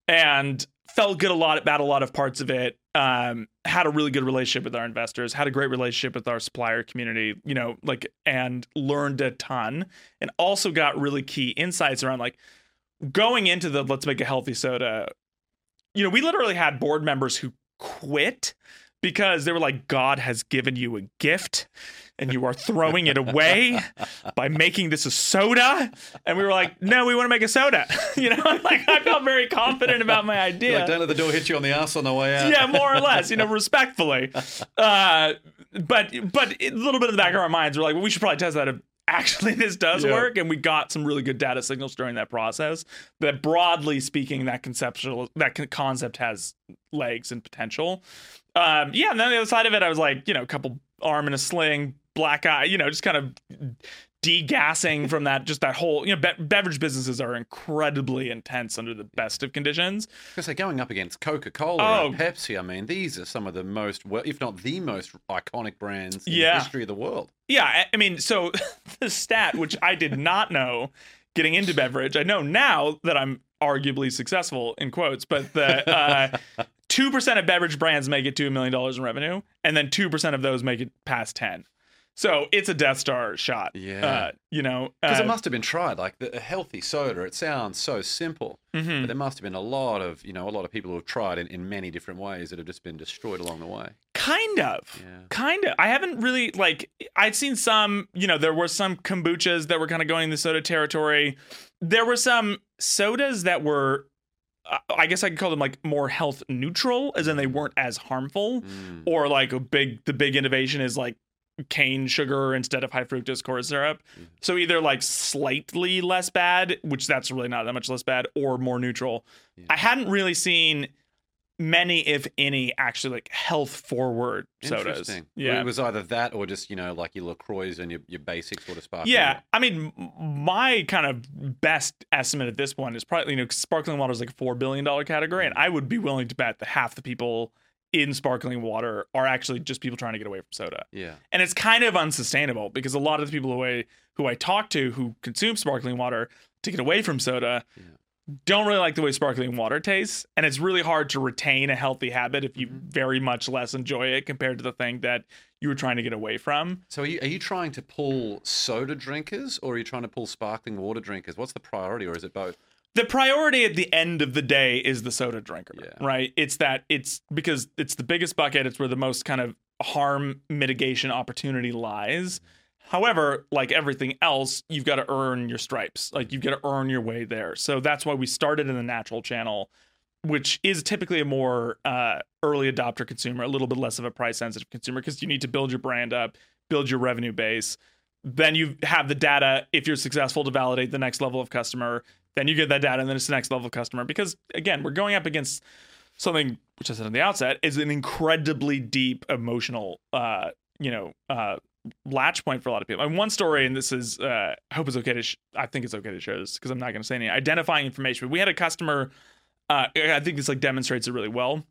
S1: and felt good a lot about a lot of parts of it. Um, had a really good relationship with our investors, had a great relationship with our supplier community, you know, like, and learned a ton, and also got really key insights around like going into the let's make a healthy soda. You know, we literally had board members who quit because they were like, God has given you a gift and you are throwing it away by making this a soda. And we were like, no, we want to make a soda. you know, like I felt very confident about my idea.
S4: Like, don't let the door hit you on the ass on the way out.
S1: yeah, more or less, you know, respectfully. Uh, but but a little bit in the back of our minds, we're like, well, we should probably test that if actually this does
S4: Yeah.
S1: work. And we got some really good data signals during that process. That broadly speaking, that conceptual that concept has legs and potential. Um, yeah, and then the other side of it, I was like, you know, a couple arm in a sling, black eye, you know, just kind of degassing from that, just that whole, you know, be- beverage businesses are incredibly intense under the best of conditions.
S4: Because they're going up against Coca Cola
S1: Oh.
S4: and Pepsi. I mean, these are some of the most, well, if not the most iconic brands in
S1: Yeah.
S4: the history of the world.
S1: Yeah, I- I mean, so the stat, which I did not know getting into beverage, I know now that I'm arguably successful in quotes, but the uh, 2% of beverage brands make it to a million dollars in revenue, and then 2% of those make it past 10. So it's a Death Star shot.
S4: Yeah.
S1: Uh, you know,
S4: Because
S1: uh,
S4: it must have been tried. Like the, a healthy soda, it sounds so simple,
S1: mhm.
S4: but there must have been a lot of, you know, a lot of people who have tried in, in many different ways that have just been destroyed along the way.
S1: Kind of.
S4: Yeah.
S1: Kind of. I haven't really like I'd seen some, you know, there were some kombuchas that were kind of going in the soda territory. There were some sodas that were I guess I could call them like more health neutral as in they weren't as harmful
S4: Mm.
S1: or like a big the big innovation is like cane sugar instead of high fructose corn syrup. So either like slightly less bad, which that's really not that much less bad, or more neutral. I hadn't really seen many, if any, actually like health forward sodas. Yeah.
S4: It was either that or just, you know, like your LaCroix and your, your basic sort of sparkling.
S1: yeah, I mean, my kind of best estimate at this point is probably you know sparkling water is like a four billion dollar category, and mm-hmm. I would be willing to bet that half the people in sparkling water are actually just people trying to get away from soda.
S4: Yeah.
S1: and it's kind of unsustainable because a lot of the people who I who I talk to who consume sparkling water to get away from soda don't really like the way sparkling water tastes, and it's really hard to retain a healthy habit if you mm-hmm. very much less enjoy it compared to the thing that you were trying to get away from.
S4: So are you, are you trying to pull soda drinkers or are you trying to pull sparkling water drinkers? What's the priority or is it both?
S1: the priority at the end of the day is the soda drinker,
S4: Yeah.
S1: right? It's that it's because it's the biggest bucket. It's where the most kind of harm mitigation opportunity lies. Mm-hmm. However, like everything else, you've got to earn your stripes. Like you've got to earn your way there. So that's why we started in the natural channel, which is typically a more uh, early adopter consumer, a little bit less of a price sensitive consumer, because you need to build your brand up, build your revenue base. Then you have the data if you're successful to validate the next level of customer. Then you get that data, and then it's the next level of customer. Because again, we're going up against something which I said on the outset is an incredibly deep emotional, uh, you know, uh, latch point for a lot of people. And one story, and this is, uh, I hope it's okay to, sh- I think it's okay to share this because I'm not going to say any identifying information. We had a customer, uh, I think this like demonstrates it really well.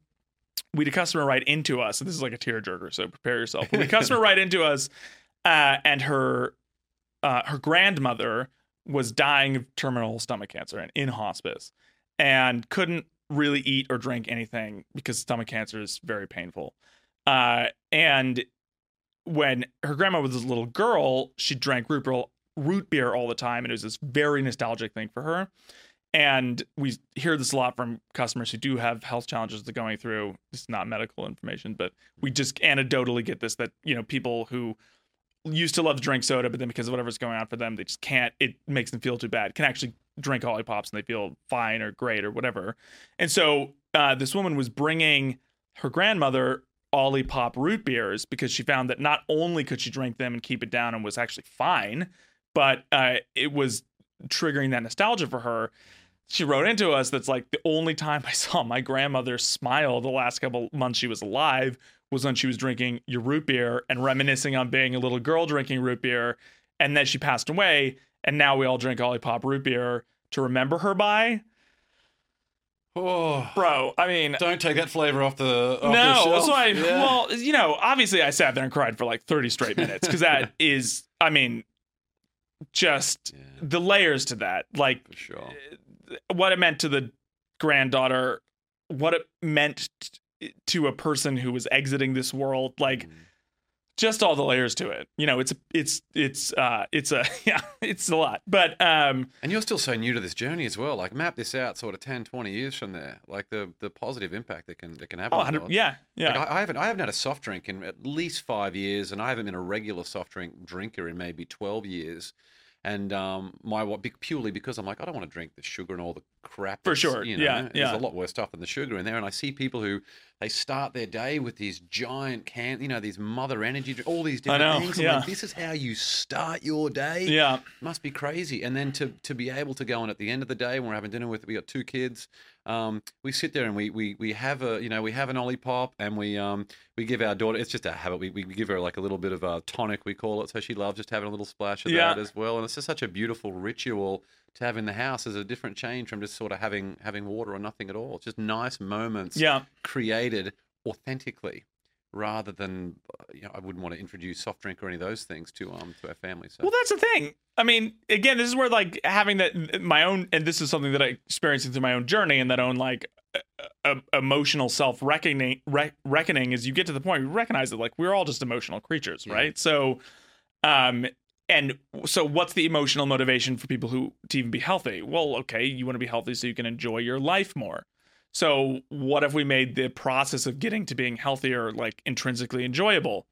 S1: We had a customer write into us, and this is like a tearjerker, so prepare yourself. But customer write into us, uh, and her, uh, her grandmother was dying of terminal stomach cancer and in hospice, and couldn't really eat or drink anything because stomach cancer is very painful. Uh, and when her grandma was a little girl, she drank root beer, root beer all the time, and it was this very nostalgic thing for her. And we hear this a lot from customers who do have health challenges they're going through. It's not medical information, but we just anecdotally get this that you know people who used to love to drink soda, but then because of whatever's going on for them, they just can't. It makes them feel too bad. Can actually drink Olipops and they feel fine or great or whatever. And so uh, this woman was bringing her grandmother Olipop root beers because she found that not only could she drink them and keep it down and was actually fine, but uh, it was triggering that nostalgia for her. She wrote into us that's like the only time I saw my grandmother smile the last couple months she was alive was when she was drinking your root beer and reminiscing on being a little girl drinking root beer. And then she passed away. And now we all drink Olipop root beer to remember her by.
S4: Oh,
S1: Bro, I mean,
S4: don't take that flavor off the off
S1: no, so I,
S4: Yeah.
S1: well, you know, obviously I sat there and cried for like 30 straight minutes because that is, I mean, just
S4: Yeah.
S1: the layers to that. Like
S4: sure.
S1: what it meant to the granddaughter, what it meant t- to a person who was exiting this world. Like,
S4: Mm.
S1: Just all the layers to it. You know, it's it's it's uh it's a yeah, it's a lot. But um
S4: And you're still so new to this journey as well. Like map this out sort of 10, 20 years from there. Like the the positive impact that can that can have
S1: oh, yeah, yeah.
S4: Like I, I haven't I haven't had a soft drink in at least five years, and I haven't been a regular soft drink drinker in maybe twelve years. And um, my purely because I'm like I don't want to drink the sugar and all the crap.
S1: For sure,
S4: you know,
S1: yeah,
S4: There's a lot worse stuff than the sugar in there, and I see people who they start their day with these giant can, you know, these Monster Energy, all these different
S1: know,
S4: things. I'm
S1: yeah.
S4: like, this is how you start your day
S1: yeah.
S4: must be crazy. And then to to be able to go and at the end of the day when we're having dinner with we got two kids, um, we sit there and we we we have a you know we have an Olipop and we um we give our daughter it's just a habit we, we give her like a little bit of a tonic we call it so she loves just having a little splash of
S1: Yeah.
S4: that as well and it's just such a beautiful ritual to have in the house as a different change from just sort of having having water or nothing at all. It's just nice moments
S1: Yeah.
S4: created authentically rather than uh, you know I wouldn't want to introduce soft drink or any of those things to um to our family. So
S1: Well, that's the thing. I mean, again, this is where like having that my own, and this is something that I experienced through my own journey and that own like uh, emotional self reckoning re- reckoning is you get to the point where you recognize that like we're all just emotional creatures,
S4: Yeah.
S1: right? So, um, and so what's the emotional motivation for people who to even be healthy? Well, okay, you want to be healthy so you can enjoy your life more. So, what if we made the process of getting to being healthier like intrinsically enjoyable?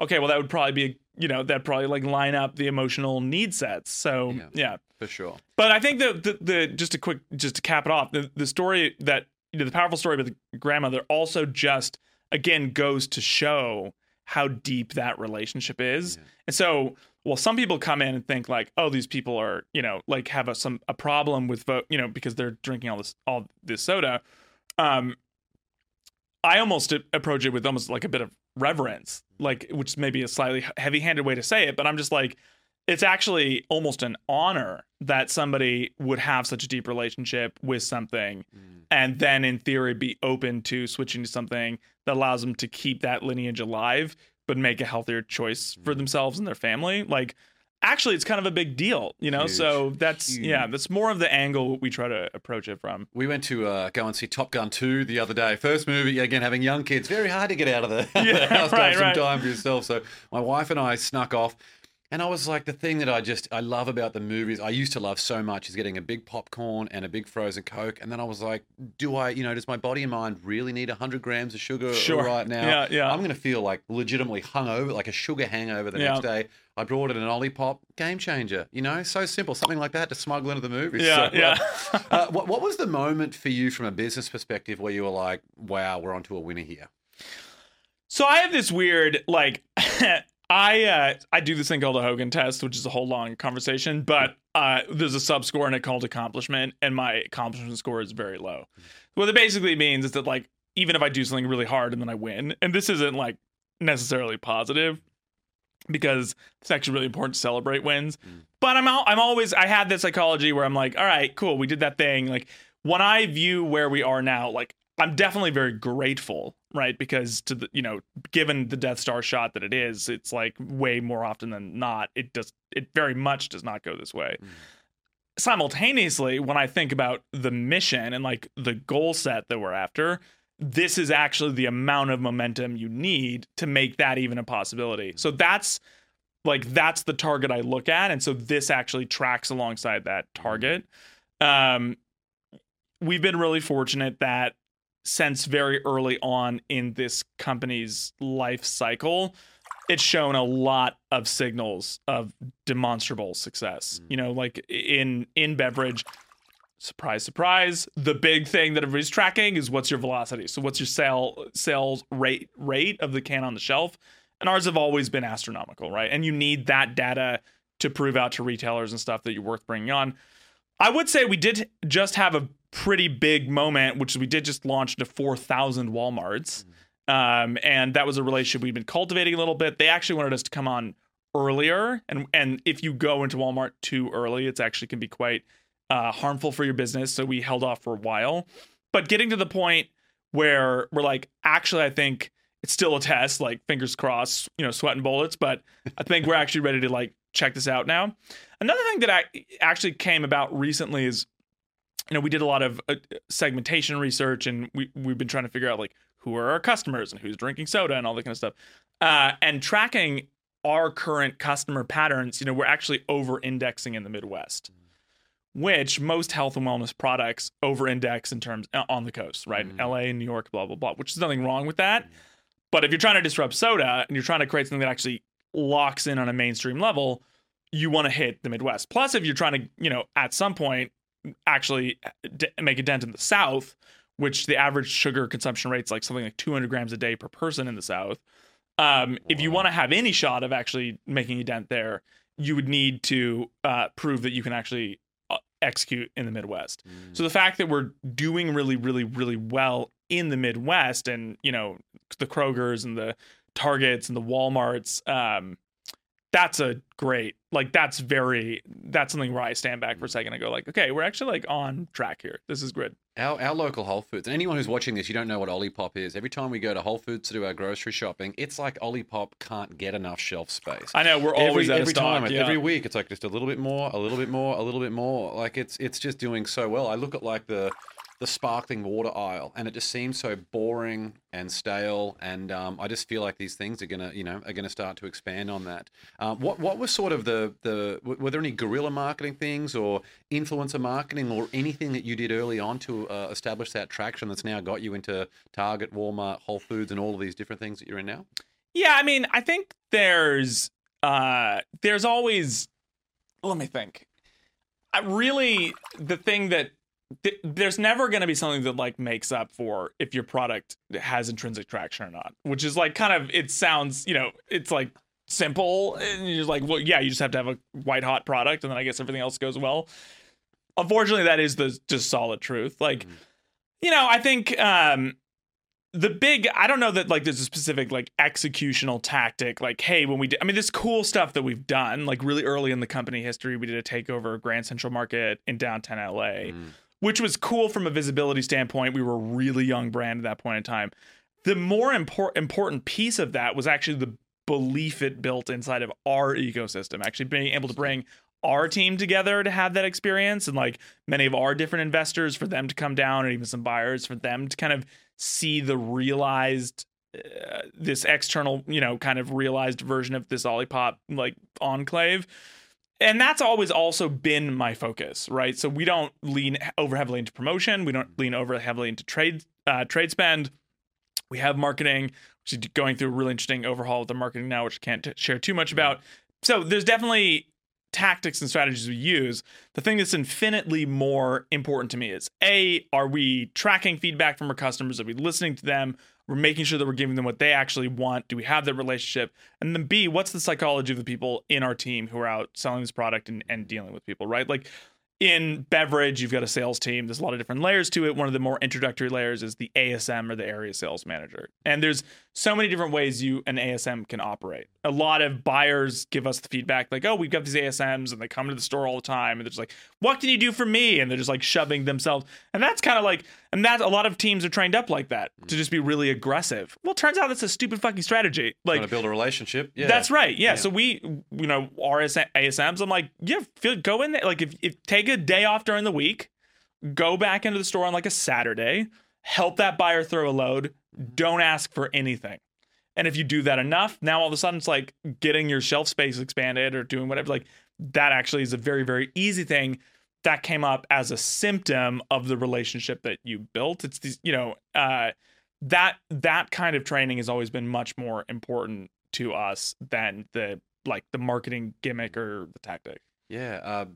S1: Okay, well that would probably be you know that probably like line up the emotional need sets. So
S4: Yeah.
S1: yeah,
S4: for sure.
S1: but I think the, the the just a quick just to cap it off the the story that you know the powerful story about the grandmother also just again goes to show how deep that relationship is.
S4: Yeah.
S1: And so well some people come in and think like oh these people are you know like have a some a problem with vote you know because they're drinking all this all this soda. Um I almost approach it with almost like a bit of reverence, like which may be a slightly heavy-handed way to say it, but I'm just like it's actually almost an honor that somebody would have such a deep relationship with something
S4: Mm.
S1: and then in theory be open to switching to something that allows them to keep that lineage alive but make a healthier choice for themselves and their family like actually it's kind of a big deal you know so
S4: Huge.
S1: that's yeah that's more of the angle we try to approach it from
S4: We went to uh, go and see Top Gun 2 the other day. First movie, again, having young kids, very hard to get out of the,
S1: Yeah,
S4: the house to
S1: right,
S4: have some time for yourself. So my wife and I snuck off. And I was like, the thing that I just I love about the movies, I used to love so much, is getting a big popcorn and a big frozen coke. And then I was like, do I, you know, does my body and mind really need 100 grams of sugar
S1: Sure.
S4: right now?
S1: Yeah, yeah.
S4: I'm going to feel like legitimately hungover, like a sugar hangover the
S1: Yeah.
S4: next day. I brought in an Olipop, game changer. You know, so simple, something like that to smuggle into the movies.
S1: yeah
S4: So,
S1: yeah
S4: uh, uh, what, what was the moment for you from a business perspective where you were like, wow, we're onto a winner here?
S1: So I have this weird like I uh I do this thing called a Hogan test, which is a whole long conversation, but uh there's a sub score in it called accomplishment, and my accomplishment score is very low. What it basically means is that like even if I do something really hard and then I win, and this isn't like necessarily positive because it's actually really important to celebrate wins. But I'm al- I'm always I had this psychology where I'm like, all right, cool, we did that thing. Like when I view where we are now, like I'm definitely very grateful, right? Because to the you know, given the Death Star shot that it is, it's like way more often than not, it does it very much does not go this way. Mm. Simultaneously, when I think about the mission and like the goal set that we're after, this is actually the amount of momentum you need to make that even a possibility. So mm. that's like that's the target I look at, and so this actually tracks alongside that mm. target. Um, we've been really fortunate that since very early on in this company's life cycle, it's shown a lot of signals of demonstrable success. Mm. You know, like in in beverage, surprise, surprise, the big thing that everybody's tracking is what's your velocity. So what's your sale sales rate rate of the can on the shelf? And ours have always been astronomical, right? And you need that data to prove out to retailers and stuff that you're worth bringing on. I would say we did just have a pretty big moment, which we did just launch to 4,000 Walmarts. Um, and that was a relationship we've been cultivating a little bit. They actually wanted us to come on earlier. And, and if you go into Walmart too early, it's actually can be quite uh, harmful for your business. So we held off for a while. But getting to the point where we're like, actually, I think it's still a test, like fingers crossed, you know, sweating bullets. But I think we're actually ready to like check this out now. Another thing that I actually came about recently is, you know, we did a lot of uh, segmentation research, and we we've been trying to figure out like who are our customers and who's drinking soda and all that kind of stuff. uh, and tracking our current customer patterns. You know, we're actually over-indexing in the Midwest, which most health and wellness products over-index in terms uh, on the coast, right? L.A. and New York, blah blah blah. Which is nothing wrong with that. But if you're trying to disrupt soda and you're trying to create something that actually locks in on a mainstream level, you want to hit the Midwest. Plus, if you're trying to, you know, at some point actually d- make a dent in the South, which the average sugar consumption rate's like something like 200 grams a day per person in the South. Um, if you want to have any shot of actually making a dent there, you would need to uh, prove that you can actually uh, execute in the Midwest. So the fact that we're doing really, really, really well in the Midwest, and you know the Krogers and the Targets and the WalMarts, um, that's a great like that's very that's something where I stand back for a second and go like, okay, we're actually like on track here. This is good.
S4: Our, our local Whole Foods, and anyone who's watching this, you don't know what Olipop is. Every time we go to Whole Foods to do our grocery shopping, it's like Olipop can't get enough shelf space.
S1: I know we're always
S4: every, every time,
S1: yeah.
S4: every week, it's like just a little bit more, a little bit more, a little bit more. Like it's it's just doing so well. I look at like the the sparkling water aisle, and it just seems so boring and stale. And um, I just feel like these things are gonna, you know, are gonna start to expand on that. Um, what what was sort of the the were there any guerrilla marketing things or influencer marketing or anything that you did early on to uh, establish that traction that's now got you into Target, Walmart, Whole Foods, and all of these different things that you're in now?
S1: Yeah, I mean, I think there's uh there's always let me think. I really the thing that th- there's never going to be something that like makes up for if your product has intrinsic traction or not, which is like kind of it sounds, you know, it's like simple and you're just like, well, yeah, you just have to have a white hot product and then I guess everything else goes well. Unfortunately, that is the just solid truth. Like, you know, I think um the big i don't know that like there's a specific like executional tactic like hey when we did i mean this cool stuff that we've done like really early in the company history we did a takeover of grand central market in downtown la which was cool from a visibility standpoint. We were a really young brand at that point in time. The more impor- important piece of that was actually the belief it built inside of our ecosystem actually being able to bring our team together to have that experience and like many of our different investors for them to come down and even some buyers for them to kind of see the realized uh, this external you know kind of realized version of this olipop like enclave and that's always also been my focus right? So we don't lean over heavily into promotion. We don't lean over heavily into trade uh, trade spend. We have marketing which is going through a really interesting overhaul with the marketing now which I can't t- share too much about. So there's definitely tactics and strategies we use. The thing that's infinitely more important to me is a are we tracking feedback from our customers? Are we listening to them we're making sure that we're giving them what they actually want do we have that relationship and then b what's the psychology of the people in our team who are out selling this product and, and dealing with people right like in beverage, you've got a sales team. There's a lot of different layers to it. One of the more introductory layers is the ASM or the area sales manager. And there's so many different ways you an ASM can operate. A lot of buyers give us the feedback like, "Oh, we've got these ASMs and they come to the store all the time and they're just like, "What can you do for me?" and they're just like shoving themselves. And that's kind of like and that a lot of teams are trained up like that to mm-hmm. just be really aggressive. Well, turns out that's a stupid fucking strategy. Like
S4: Trying to build a relationship. Yeah,
S1: that's right. Yeah. So we, you know, our ASMs, I'm like, yeah, feel, go in there. Like, if, if take a day off during the week, go back into the store on like a Saturday, help that buyer throw a load. Don't ask for anything. And if you do that enough, now all of a sudden it's like getting your shelf space expanded or doing whatever. Like that actually is a very, very easy thing that came up as a symptom of the relationship that you built. It's these, you know, uh, that that kind of training has always been much more important to us than the like the marketing gimmick or the tactic.
S4: Yeah. Uh,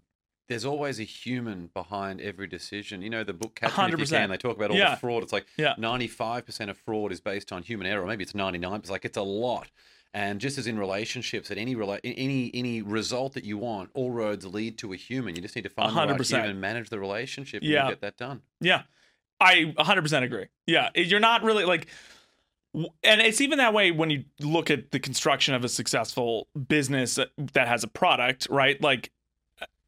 S4: there's always a human behind every decision. You know, the book Catch Me If You Can, they talk about all
S1: Yeah.
S4: the fraud. It's like
S1: Yeah.
S4: 95% of fraud is based on human error. Maybe it's 99. It's like it's a lot. And just as in relationships, at any rela- any any result that you want, all roads lead to a human. You just need to find the right
S1: 100%.
S4: human, manage the relationship, and
S1: Yeah.
S4: get that done.
S1: Yeah. I 100% agree. Yeah. You're not really like, and it's even that way when you look at the construction of a successful business that that has a product, right? Like,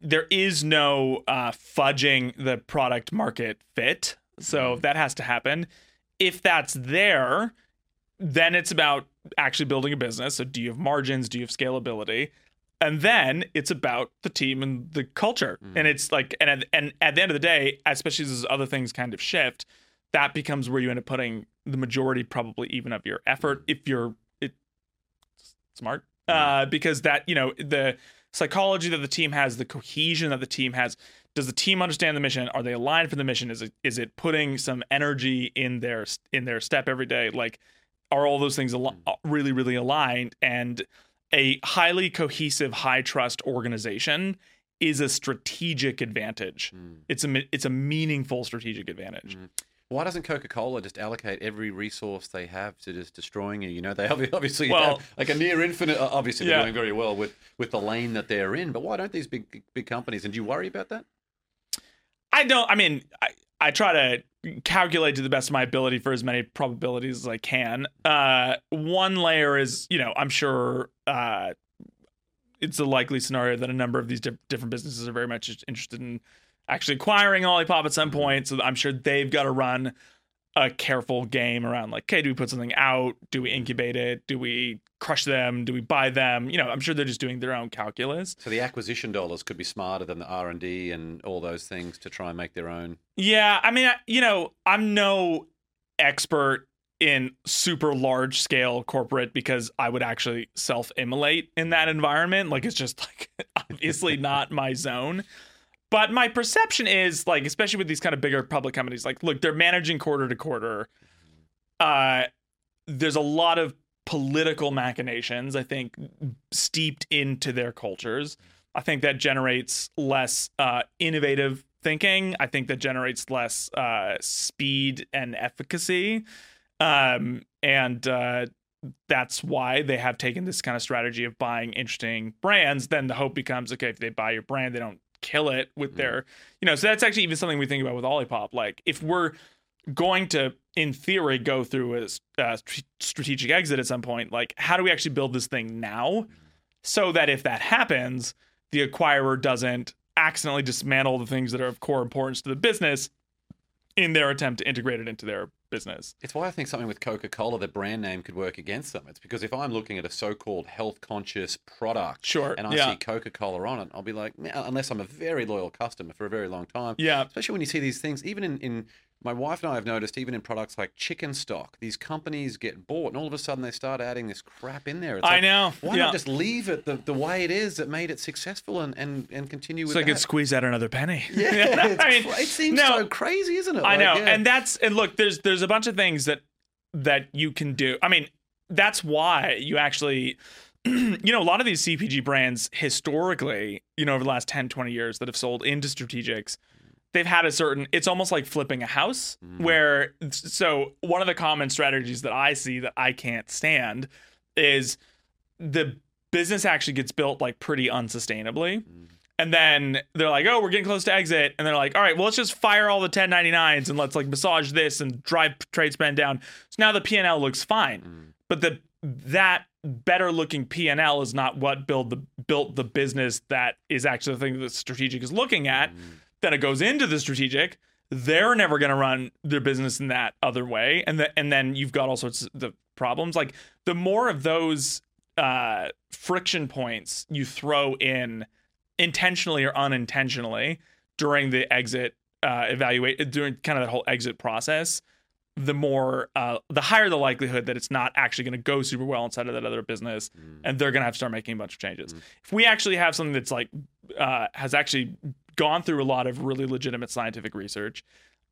S1: there is no uh, fudging the product market fit. So that has to happen. If that's there, then it's about actually building a business. So, do you have margins? Do you have scalability? And then it's about the team and the culture. And it's like, and at, and at the end of the day, especially as other things kind of shift, that becomes where you end up putting the majority, probably even of your effort. If you're, it, smart uh, because that you know the psychology that the team has, the cohesion that the team has. Does the team understand the mission? Are they aligned for the mission? Is it is it putting some energy in their in their step every day? Like, are all those things al- mm-hmm. really really aligned? And a highly cohesive, high trust organization is a strategic advantage. Mm. It's a it's a meaningful strategic advantage. Mm-hmm.
S4: Why doesn't Coca Cola just allocate every resource they have to just destroying you? You know, they obviously
S1: Well-
S4: have like a near infinite. Obviously, they're doing very well with with the lane that they're in. But why don't these big big companies? And do you worry about that?
S1: I don't. I mean, I, I try to calculate to the best of my ability for as many probabilities as I can. Uh, one layer is, you know, I'm sure uh, it's a likely scenario that a number of these diff- different businesses are very much interested in actually acquiring Olipop at some point. So I'm sure they've got to run a careful game around like, okay, do we put something out? Do we incubate it? Do we crush them? Do we buy them? You know, I'm sure they're just doing their own calculus.
S4: So the acquisition dollars could be smarter than the R and D and all those things to try and make their own.
S1: Yeah, I mean, I- you know, I'm no expert in super large scale corporate because I would actually self immolate in that environment. Like, it's just like obviously not my zone. But my perception is like, especially with these kind of bigger public companies, like, look, they're managing quarter to quarter. Uh, there's a lot of political machinations, I think, steeped into their cultures. I think that generates less uh, innovative thinking. I think that generates less uh, speed and efficacy. Um, and uh, that's why they have taken this kind of strategy of buying interesting brands. Then the hope becomes okay, if they buy your brand, they don't kill it with their, you know, so that's actually even something we think about with Olipop. Like, if we're going to, in theory, go through a uh, strategic exit at some point, like, how do we actually build this thing now so that if that happens, the acquirer doesn't accidentally dismantle the things that are of core importance to the business in their attempt to integrate it into their business.
S4: It's why I think something with Coca Cola, the brand name, could work against them. It's because if I'm looking at a so-called health-conscious product,
S1: Sure,
S4: and I
S1: yeah.
S4: see Coca Cola on it, I'll be like, unless I'm a very loyal customer for a very long time.
S1: Yeah.
S4: Especially when you see these things, even in, in my wife and I have noticed, even in products like chicken stock, these companies get bought, and all of a sudden they start adding this crap in there. It's
S1: I
S4: like,
S1: know,
S4: Why
S1: yeah.
S4: not just leave it the, the way it is that made it successful and, and, and continue with
S1: So I
S4: that?
S1: could squeeze out another penny.
S4: yeah, it's
S1: I mean,
S4: it seems
S1: no,
S4: so crazy, isn't it?
S1: I
S4: Like,
S1: know,
S4: yeah.
S1: and that's and look, there's there's a bunch of things that that you can do. I mean, that's why you actually you know, a lot of these CPG brands historically, you know, over the last 10, 20 years that have sold into strategics, they've had a certain it's almost like flipping a house mm-hmm. where so one of the common strategies that I see that I can't stand is the business actually gets built like pretty unsustainably. Mm-hmm. And then they're like, oh, we're getting close to exit. And they're like, all right, well, let's just fire all the 1099s and let's like massage this and drive trade spend down. So now the P&L looks fine. Mm-hmm. But the that better looking P&L is not what build the built the business that is actually the thing that strategic is looking at. Then it goes into the strategic. They're never going to run their business in that other way. And the, and then you've got all sorts of the problems. Like the more of those uh, friction points you throw in intentionally or unintentionally during the exit uh, evaluate during kind of that whole exit process, the more uh, the higher the likelihood that it's not actually going to go super well inside of that other business, and they're going to have to start making a bunch of changes. If we actually have something that's like uh, has actually gone through a lot of really legitimate scientific research,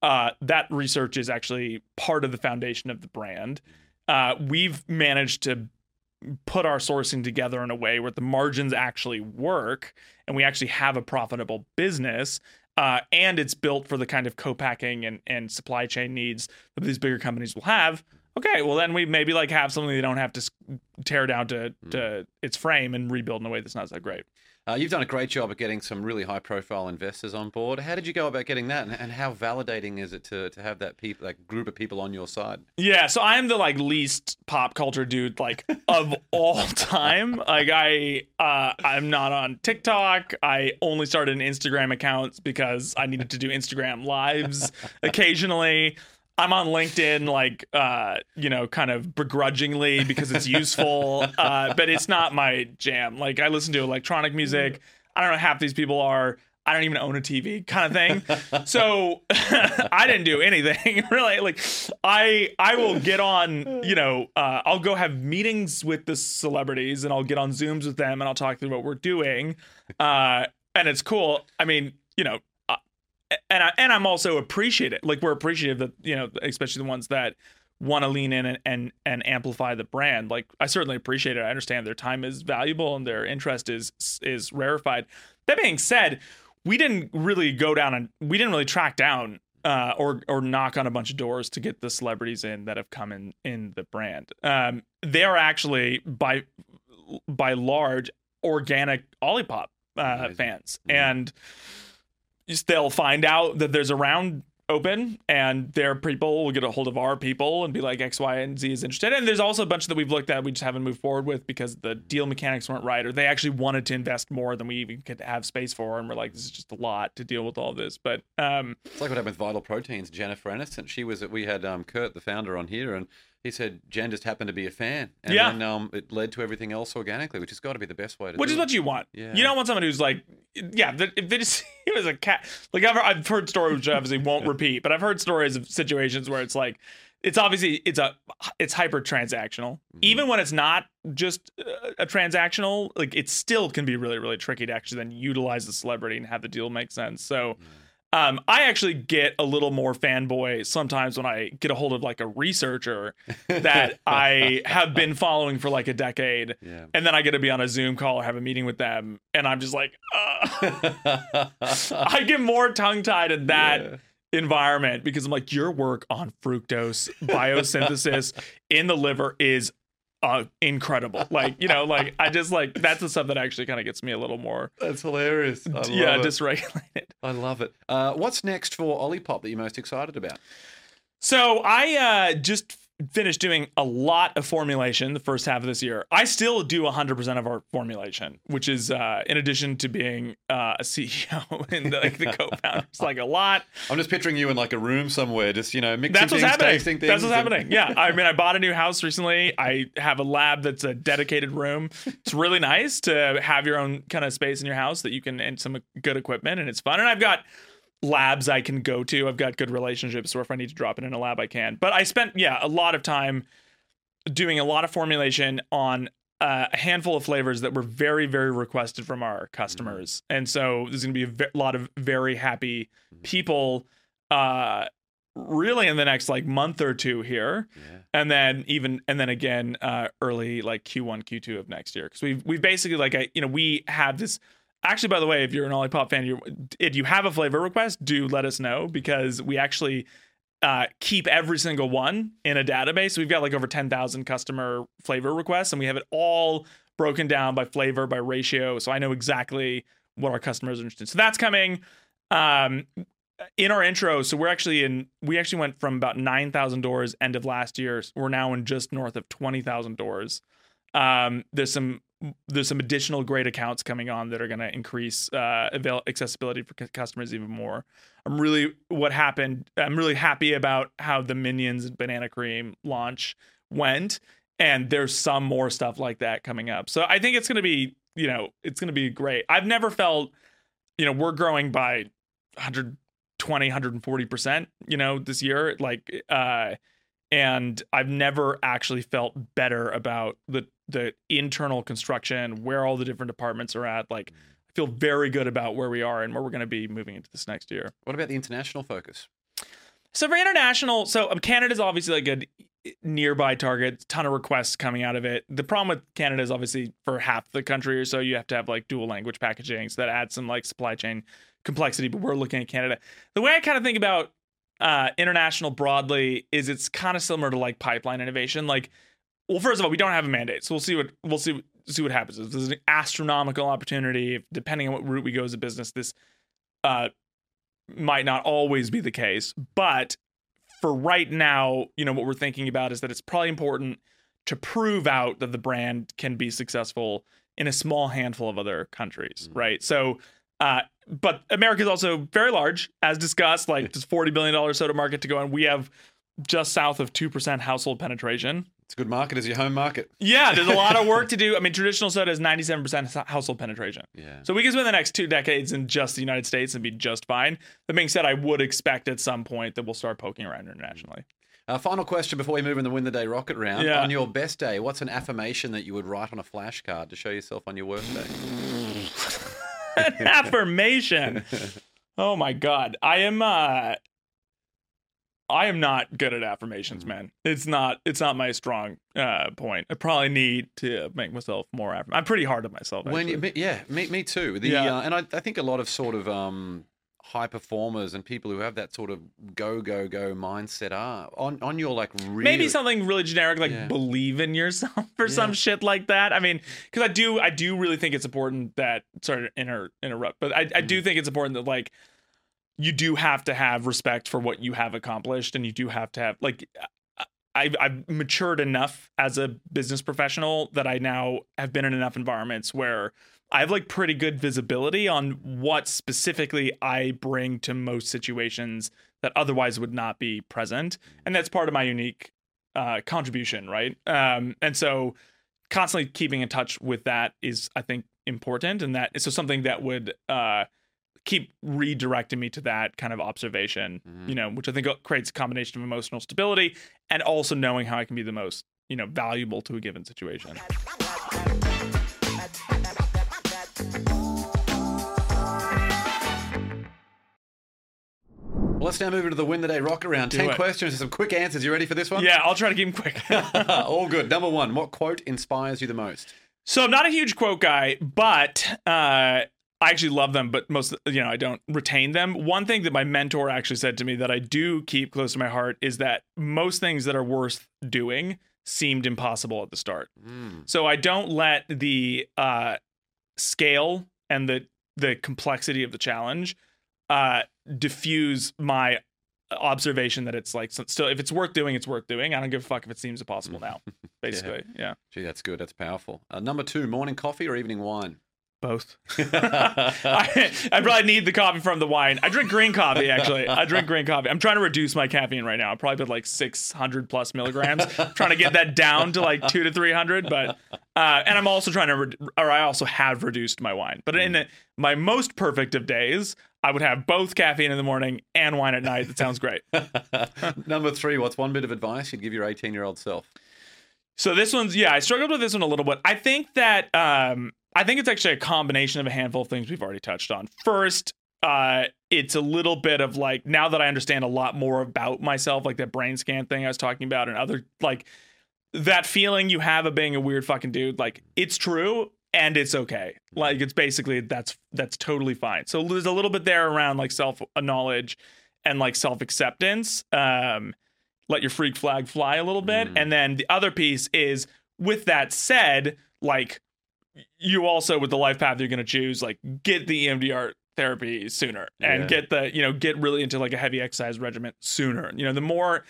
S1: uh, that research is actually part of the foundation of the brand. Uh, we've managed to put our sourcing together in a way where the margins actually work and we actually have a profitable business uh, and it's built for the kind of co-packing and, and supply chain needs that these bigger companies will have. Okay well then we maybe like have something they don't have to tear down to, to its frame and rebuild in a way that's not so great
S4: Uh, you've done a great job at getting some really high profile investors on board. How did you go about getting that, and, and how validating is it to, to have that people, that group of people on your side?
S1: Yeah, so I'm the like least pop culture dude like of all time. Like I uh I'm not on TikTok. I only started an Instagram account because I needed to do Instagram lives occasionally. I'm on LinkedIn like uh you know kind of begrudgingly because it's useful uh but it's not my jam. Like I listen to electronic music. I don't know half these people are I don't even own a TV kind of thing. so I didn't do anything really. Like I I will get on, you know, uh, I'll go have meetings with the celebrities and I'll get on Zooms with them and I'll talk through what we're doing. Uh, and it's cool. I mean, you know, and I, and I'm also appreciative. Like we're appreciative that you know, especially the ones that want to lean in and, and and amplify the brand. Like I certainly appreciate it. I understand their time is valuable and their interest is is rarefied. That being said, we didn't really go down and we didn't really track down uh, or or knock on a bunch of doors to get the celebrities in that have come in in the brand. Um, they are actually by by large organic Olipop uh, fans, and they'll find out that there's a round open and their people will get a hold of our people and be like X, Y, and Z is interested. And there's also a bunch that we've looked at we just haven't moved forward with because the deal mechanics weren't right or they actually wanted to invest more than we even could have space for. And we're like, this is just a lot to deal with all this. But um,
S4: It's like what happened with Vital Proteins. Jennifer Aniston, she was we had um, Kurt, the founder, on here, and he said Jen just happened to be a fan, and
S1: Yeah.
S4: then um, it led to everything else organically, which has got to be the best way to
S1: which
S4: do
S1: is
S4: it.
S1: what you want.
S4: Yeah.
S1: You don't want someone who's like, yeah, that- if they just he was a cat. Like I've, I've heard stories which I obviously won't repeat, but I've heard stories of situations where it's like, it's obviously it's a it's hyper transactional.
S4: Mm-hmm.
S1: Even when it's not just uh, a transactional, like it still can be really really tricky to actually then utilize the celebrity and have the deal make sense. So. Um, I actually get a little more fanboy sometimes when I get a hold of like a researcher that I have been following for like a decade,
S4: Yeah.
S1: and then I get to be on a Zoom call or have a meeting with them, and I'm just like, uh. I get more tongue tied in that
S4: Yeah.
S1: environment because I'm like, your work on fructose biosynthesis in the liver is uh, incredible. Like, you know, like I just like that's the stuff that actually kind of gets me a little more,
S4: That's hilarious. I love
S1: yeah,
S4: it.
S1: dysregulated.
S4: I love it. Uh, what's next for Olipop that you're most excited about?
S1: So I uh, just finished doing a lot of formulation the first half of this year. I still do 100% of our formulation, which is uh, in addition to being uh, a CEO and the, like the co-founder. It's like a lot.
S4: I'm just picturing you in like a room somewhere, just you know, mixing
S1: That's what's
S4: things,
S1: happening.
S4: things.
S1: That's what's
S4: and-
S1: happening. Yeah. I mean, I bought a new house recently. I have a lab that's a dedicated room. It's really nice to have your own kind of space in your house that you can and some good equipment and it's fun. And I've got labs I can go to. I've got good relationships where if I need to drop it in a lab, I can. But I spent, yeah, a lot of time doing a lot of formulation on uh, a handful of flavors that were very, very requested from our customers. And so there's going to be a lot of very happy people uh, really in the next like month or two here.
S4: Yeah.
S1: And then even and then again uh, early like Q1, Q2 of next year because we've we've basically like I you know we have this actually by the way if you're an Olipop fan you if you have a flavor request do let us know because we actually uh, keep every single one in a database. We've got like over 10,000 customer flavor requests, and we have it all broken down by flavor, by ratio. So I know exactly what our customers are interested in. So that's coming. Um, in our intro, so we're actually in, we actually went from about 9,000 doors end of last year. We're now in just north of 20,000 doors. Um, there's some there's some additional great accounts coming on that are going to increase uh, avail- accessibility for cu- customers even more. I'm really what happened. I'm really happy about how the Minions Banana Cream launch went, and there's some more stuff like that coming up. So I think it's going to be, you know, it's going to be great. I've never felt, you know, we're growing by 120, 140 percent, you know, this year, like, uh, and I've never actually felt better about the the internal construction, where all the different departments are at. Like, I feel very good about where we are and where we're going to be moving into this next year.
S4: What about the international focus?
S1: So for international, so um, Canada's obviously like a nearby target, ton of requests coming out of it. The problem with Canada is obviously for half the country or so, you have to have like dual language packaging, so that adds some like supply chain complexity. But we're looking at Canada. The way I kind of think about uh, international broadly is it's kind of similar to like pipeline innovation. Like, well, first of all, we don't have a mandate, so we'll see what we'll see see what happens. If there's an astronomical opportunity, depending on what route we go as a business, this uh, might not always be the case. But for right now, you know, what we're thinking about is that it's probably important to prove out that the brand can be successful in a small handful of other countries, right? So, uh, but America is also very large, as discussed. Like, there's forty billion dollar soda market to go, and we have just south of two percent household penetration.
S4: It's a good market as your home market.
S1: Yeah, there's a lot of work to do. I mean, traditional soda is 97% household penetration.
S4: Yeah.
S1: So we can spend the next two decades in just the United States and be just fine. That being said, I would expect at some point that we'll start poking around internationally.
S4: Uh, final question before we move in the win the day rocket round.
S1: Yeah.
S4: On your best day, what's an affirmation that you would write on a flashcard to show yourself on your worst day?
S1: An affirmation. Oh my god. I am uh I am not good at affirmations,
S4: Mm-hmm.
S1: man. It's not it's not my strong uh point. I probably need to make myself more affirm. I'm pretty hard on myself.
S4: When you,
S1: actually.
S4: yeah, me, me too. The,
S1: Yeah.
S4: uh, and I, I think a lot of sort of um, high performers and people who have that sort of go go go mindset are on on your like really
S1: Maybe something really generic like
S4: Yeah.
S1: believe in yourself or some shit like that. I mean, because I do, I do really think it's important that. Sorry to inter, interrupt, but I, I
S4: Mm-hmm.
S1: do think it's important that like you do have to have respect for what you have accomplished, and you do have to have like. I've, I've matured enough as a business professional that I now have been in enough environments where I have like pretty good visibility on what specifically I bring to most situations that otherwise would not be present. And that's part of my unique uh, contribution, right? Um, and so constantly keeping in touch with that is, I think, important. And that is so something that would uh, keep redirecting me to that kind of observation, you know, which I think creates a combination of emotional stability and also knowing how I can be the most, you know, valuable to a given situation.
S4: Let's now move into the win the day rocket round. Ten
S1: it.
S4: questions and some quick answers. You ready for this one?
S1: Yeah, I'll try to keep them quick.
S4: All good. Number one, what quote inspires you the most?
S1: So I'm not a huge quote guy, but uh, I actually love them. But most, you know, I don't retain them. One thing that my mentor actually said to me that I do keep close to my heart is that most things that are worth doing seemed impossible at the start. So I don't let the uh, scale and the the complexity of the challenge uh, diffuse my observation that it's like so- still if it's worth doing, it's worth doing. I don't give a fuck if it seems impossible now. Basically, yeah.
S4: Gee, that's good. That's powerful. Uh, number two, morning coffee or evening wine?
S1: Both. I, I probably need the coffee from the wine. I drink green coffee, actually. I drink green coffee. I'm trying to reduce my caffeine right now. I probably put like 600 plus milligrams. I'm trying to get that down to like two to 300. But, uh, and I'm also trying to, re- or I also have reduced my wine. But in the, my most perfect of days, I would have both caffeine in the morning and wine at night. That sounds great.
S4: number three, what's one bit of advice you'd give your 18 year old self?
S1: So this one's yeah, I struggled with this one a little bit. I think that um I think it's actually a combination of a handful of things we've already touched on. First, uh it's a little bit of like now that I understand a lot more about myself, like that brain scan thing I was talking about and other like that feeling you have of being a weird fucking dude, like it's true and it's okay. Like it's basically that's that's totally fine. So there's a little bit there around like self knowledge and like self acceptance. Um let your freak flag fly a little bit. And then the other piece is with that said, like you also with the life path you're going to choose, like get the EMDR therapy sooner and
S4: Yeah.
S1: get the, you know, get really into like a heavy exercise regimen sooner. You know, the more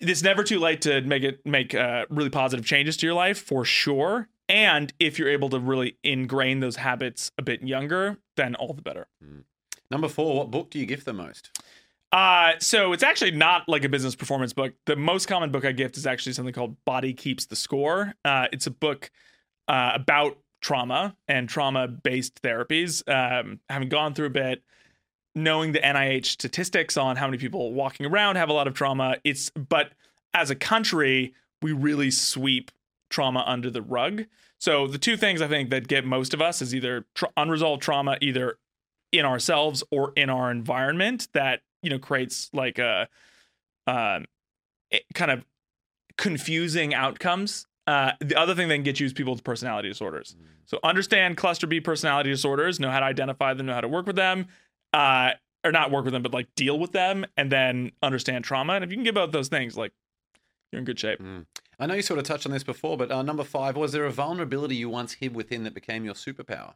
S1: it's never too late to make it make uh, really positive changes to your life for sure. And if you're able to really ingrain those habits a bit younger, then all the better.
S4: Number four, what book do you gift the most?
S1: Uh, so it's actually not like a business performance book. The most common book I gift is actually something called Body Keeps the Score. Uh, it's a book uh, about trauma and trauma based therapies. Um, having gone through a bit, knowing the NIH statistics on how many people walking around have a lot of trauma, it's but as a country, we really sweep trauma under the rug. So the two things I think that get most of us is either tra- unresolved trauma, either in ourselves or in our environment that you know creates like a um kind of confusing outcomes uh the other thing that can get you is people's personality disorders. So understand cluster b personality disorders know how to identify them know how to work with them uh or not work with them but like deal with them and then understand trauma and if you can get both those things like you're in good shape.
S4: I know you sort of touched on this before, but uh, number five, was there a vulnerability you once hid within that became your superpower?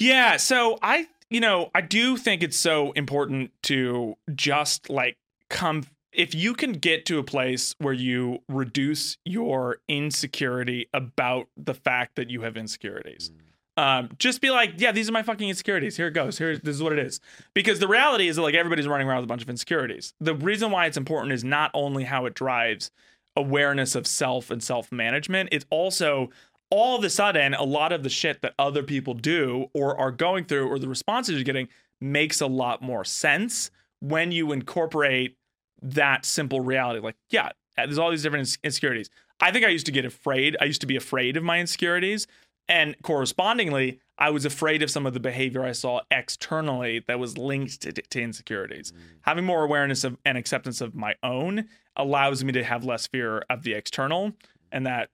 S1: Yeah, so I you know, I do think it's so important to just like come if you can get to a place where you reduce your insecurity about the fact that you have insecurities. Um, just be like, yeah, these are my fucking insecurities. Here it goes. Here, this is what it is. Because the reality is that like everybody's running around with a bunch of insecurities. The reason why it's important is not only how it drives awareness of self and self management. It's also all of a sudden a lot of the shit that other people do or are going through or the responses you're getting makes a lot more sense when you incorporate that simple reality. Like, yeah, there's all these different insecurities. I think I used to get afraid. I used to be afraid of my insecurities. And correspondingly, I was afraid of some of the behavior I saw externally that was linked to, to insecurities. Mm. Having more awareness of and acceptance of my own allows me to have less fear of the external, and that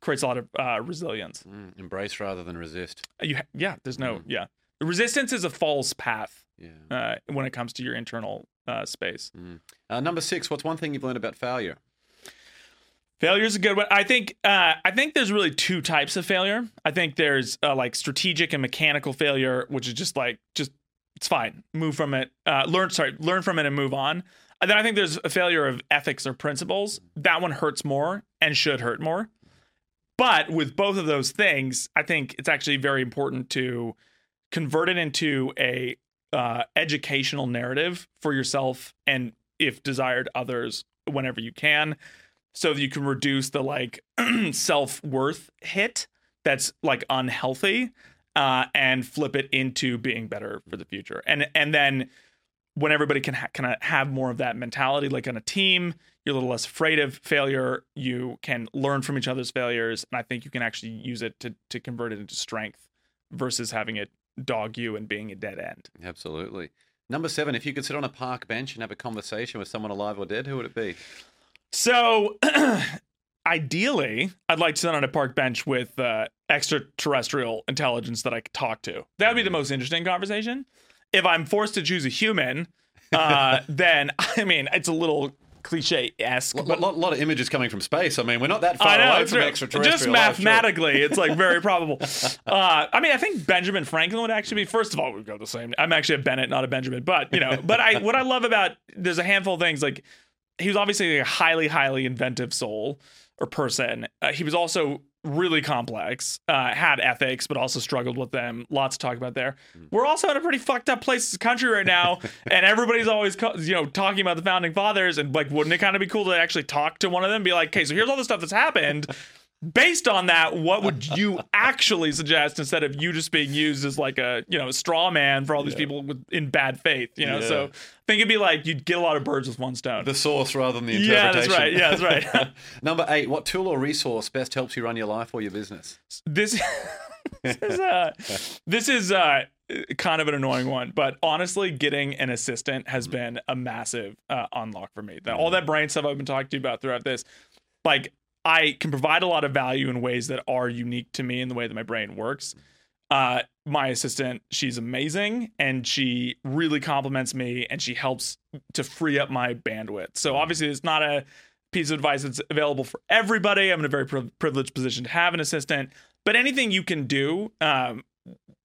S1: creates a lot of uh, resilience.
S4: Mm, embrace rather than resist.
S1: You, ha- yeah, there's no, yeah. Resistance is a false path
S4: Yeah.
S1: uh, when it comes to your internal uh, space.
S4: Uh, number six. What's one thing you've learned about failure?
S1: Failure is a good one. I think. Uh, I think there's really two types of failure. I think there's uh, like strategic and mechanical failure, which is just like just it's fine, move from it, uh, learn. Sorry, learn from it and move on. And then I think there's a failure of ethics or principles. That one hurts more and should hurt more. But with both of those things, I think it's actually very important to convert it into a uh, educational narrative for yourself and, if desired, others whenever you can, so that you can reduce the like self worth hit that's like unhealthy, uh, and flip it into being better for the future. And and then when everybody can ha- kind of have more of that mentality, like on a team, you're a little less afraid of failure. You can learn from each other's failures, and I think you can actually use it to to convert it into strength versus having it dog you and being a dead end.
S4: Absolutely. Number seven. If you could sit on a park bench and have a conversation with someone alive or dead, who would it be?
S1: So, ideally, I'd like to sit on a park bench with uh, extraterrestrial intelligence that I could talk to. That would be the most interesting conversation. If I'm forced to choose a human, uh, then I mean, it's a little cliche esque,
S4: A
S1: but
S4: lot, lot of images coming from space. I mean, we're not that far
S1: know
S4: away from
S1: real.
S4: extraterrestrial.
S1: Just
S4: sure.
S1: mathematically, it's like very probable. Uh, I mean, I think Benjamin Franklin would actually be. First of all, we'd go the same. I'm actually a Bennett, not a Benjamin, but you know. But I, what I love about there's a handful of things like he was obviously a highly, highly inventive soul or person. Uh, he was also really complex, uh, had ethics, but also struggled with them. Lots to talk about there. We're also in a pretty fucked up place as a country right now, and everybody's always, co- you know, talking about the founding fathers. And like, wouldn't it kind of be cool to actually talk to one of them, and be like, okay, so here's all the stuff that's happened. Based on that, what would you actually suggest instead of you just being used as like a you know a straw man for all these people with, in bad faith? You know,
S4: Yeah.
S1: so I think it'd be like you'd get a lot of birds with one stone.
S4: The source rather than the interpretation.
S1: Yeah, that's right. Yeah, that's right.
S4: Number eight. What tool or resource best helps you run your life or your business?
S1: this this is uh this is uh kind of an annoying one but honestly getting an assistant has been a massive uh, unlock for me that, all that brain stuff i've been talking to you about throughout this like i can provide a lot of value in ways that are unique to me in the way that my brain works. Uh my assistant she's amazing and she really compliments me and she helps to free up my bandwidth. So obviously it's not a piece of advice that's available for everybody. I'm in a very pri- privileged position to have an assistant. But anything you can do um,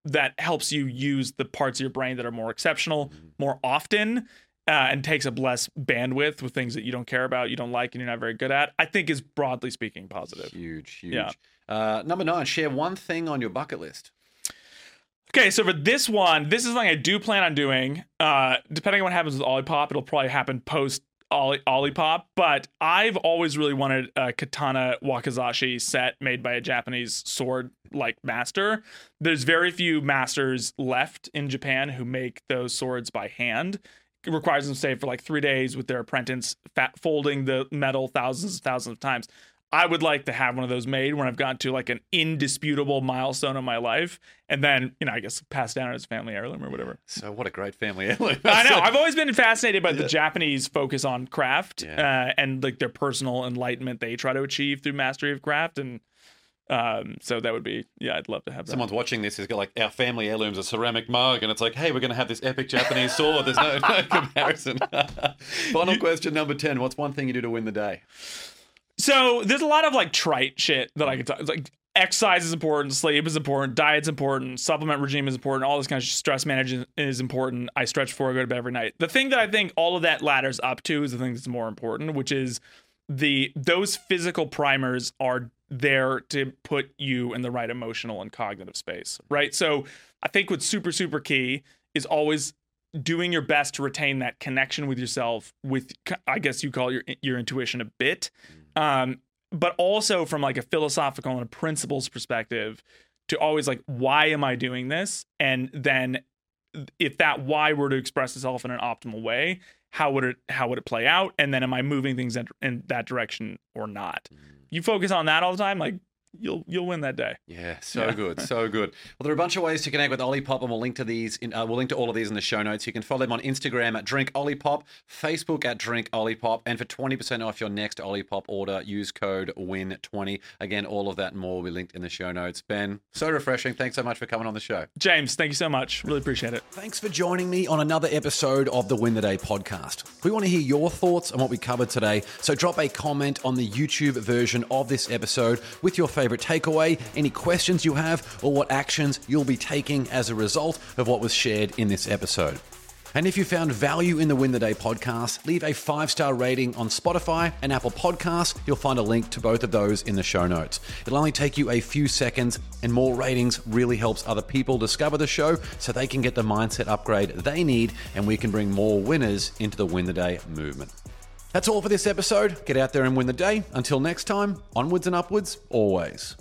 S1: that helps you use the parts of your brain that are more exceptional more often uh, and takes up less bandwidth with things that you don't care about, you don't like, and you're not very good at, I think is broadly speaking positive.
S4: Huge, huge.
S1: Yeah.
S4: Uh, number nine. Share one thing on your bucket list.
S1: Okay, so for this one, this is something I do plan on doing. Uh, depending on what happens with Olipop, it'll probably happen post Oli- Olipop. But I've always really wanted a katana wakizashi set made by a Japanese sword like master. There's very few masters left in Japan who make those swords by hand. It requires them to stay for like three days with their apprentice, fat, folding the metal thousands and thousands of times. I would like to have one of those made when I've gotten to like an indisputable milestone in my life, and then you know I guess pass down as a family heirloom or whatever.
S4: So what a great family heirloom.
S1: I know. I've always been fascinated by the Japanese focus on craft
S4: Yeah.
S1: uh, and like their personal enlightenment they try to achieve through mastery of craft, and um, so that would be yeah, I'd love to have that.
S4: Someone's watching this has got like our family heirloom's a ceramic mug, and it's like, hey, we're going to have this epic Japanese sword. There's no, no comparison. Final question number 10. What's one thing you do to win the day?
S1: So there's a lot of like trite shit that I could talk. It's like exercise is important, sleep is important, diet's important, supplement regime is important, all this kind of stress management is important. I stretch before I go to bed every night. The thing that I think all of that ladders up to is the thing that's more important, which is the those physical primers are there to put you in the right emotional and cognitive space, right? So I think what's super super key is always doing your best to retain that connection with yourself with i guess you call your your intuition a bit Um, but also from like a philosophical and a principles perspective, to always like, why am I doing this? And then if that why were to express itself in an optimal way, how would it how would it play out? And then am I moving things in, in that direction or not? You focus on that all the time, like you'll you'll win that day.
S4: Yeah, so
S1: Yeah.
S4: good, so good. Well, there are a bunch of ways to connect with Olipop, and we'll link to these. In, uh, we'll link to all of these in the show notes. You can follow them on Instagram at Drink Olipop, Facebook at Drink Olipop, and for twenty percent off your next Olipop order, use code Win twenty. Again, all of that and more will be linked in the show notes. Ben, so refreshing. Thanks so much for coming on the show.
S1: James, thank you so much. Really appreciate it.
S4: Thanks for joining me on another episode of the Win the Day podcast. We want to hear your thoughts on what we covered today, so drop a comment on the YouTube version of this episode with your favorite takeaway, any questions you have, or what actions you'll be taking as a result of what was shared in this episode. And if you found value in the Win the Day podcast, leave a five star rating on Spotify and Apple Podcasts. You'll find a link to both of those in the show notes. It'll only take you a few seconds, and more ratings really helps other people discover the show so they can get the mindset upgrade they need, and we can bring more winners into the Win the Day movement. That's all for this episode. Get out there and win the day. Until next time, onwards and upwards, always.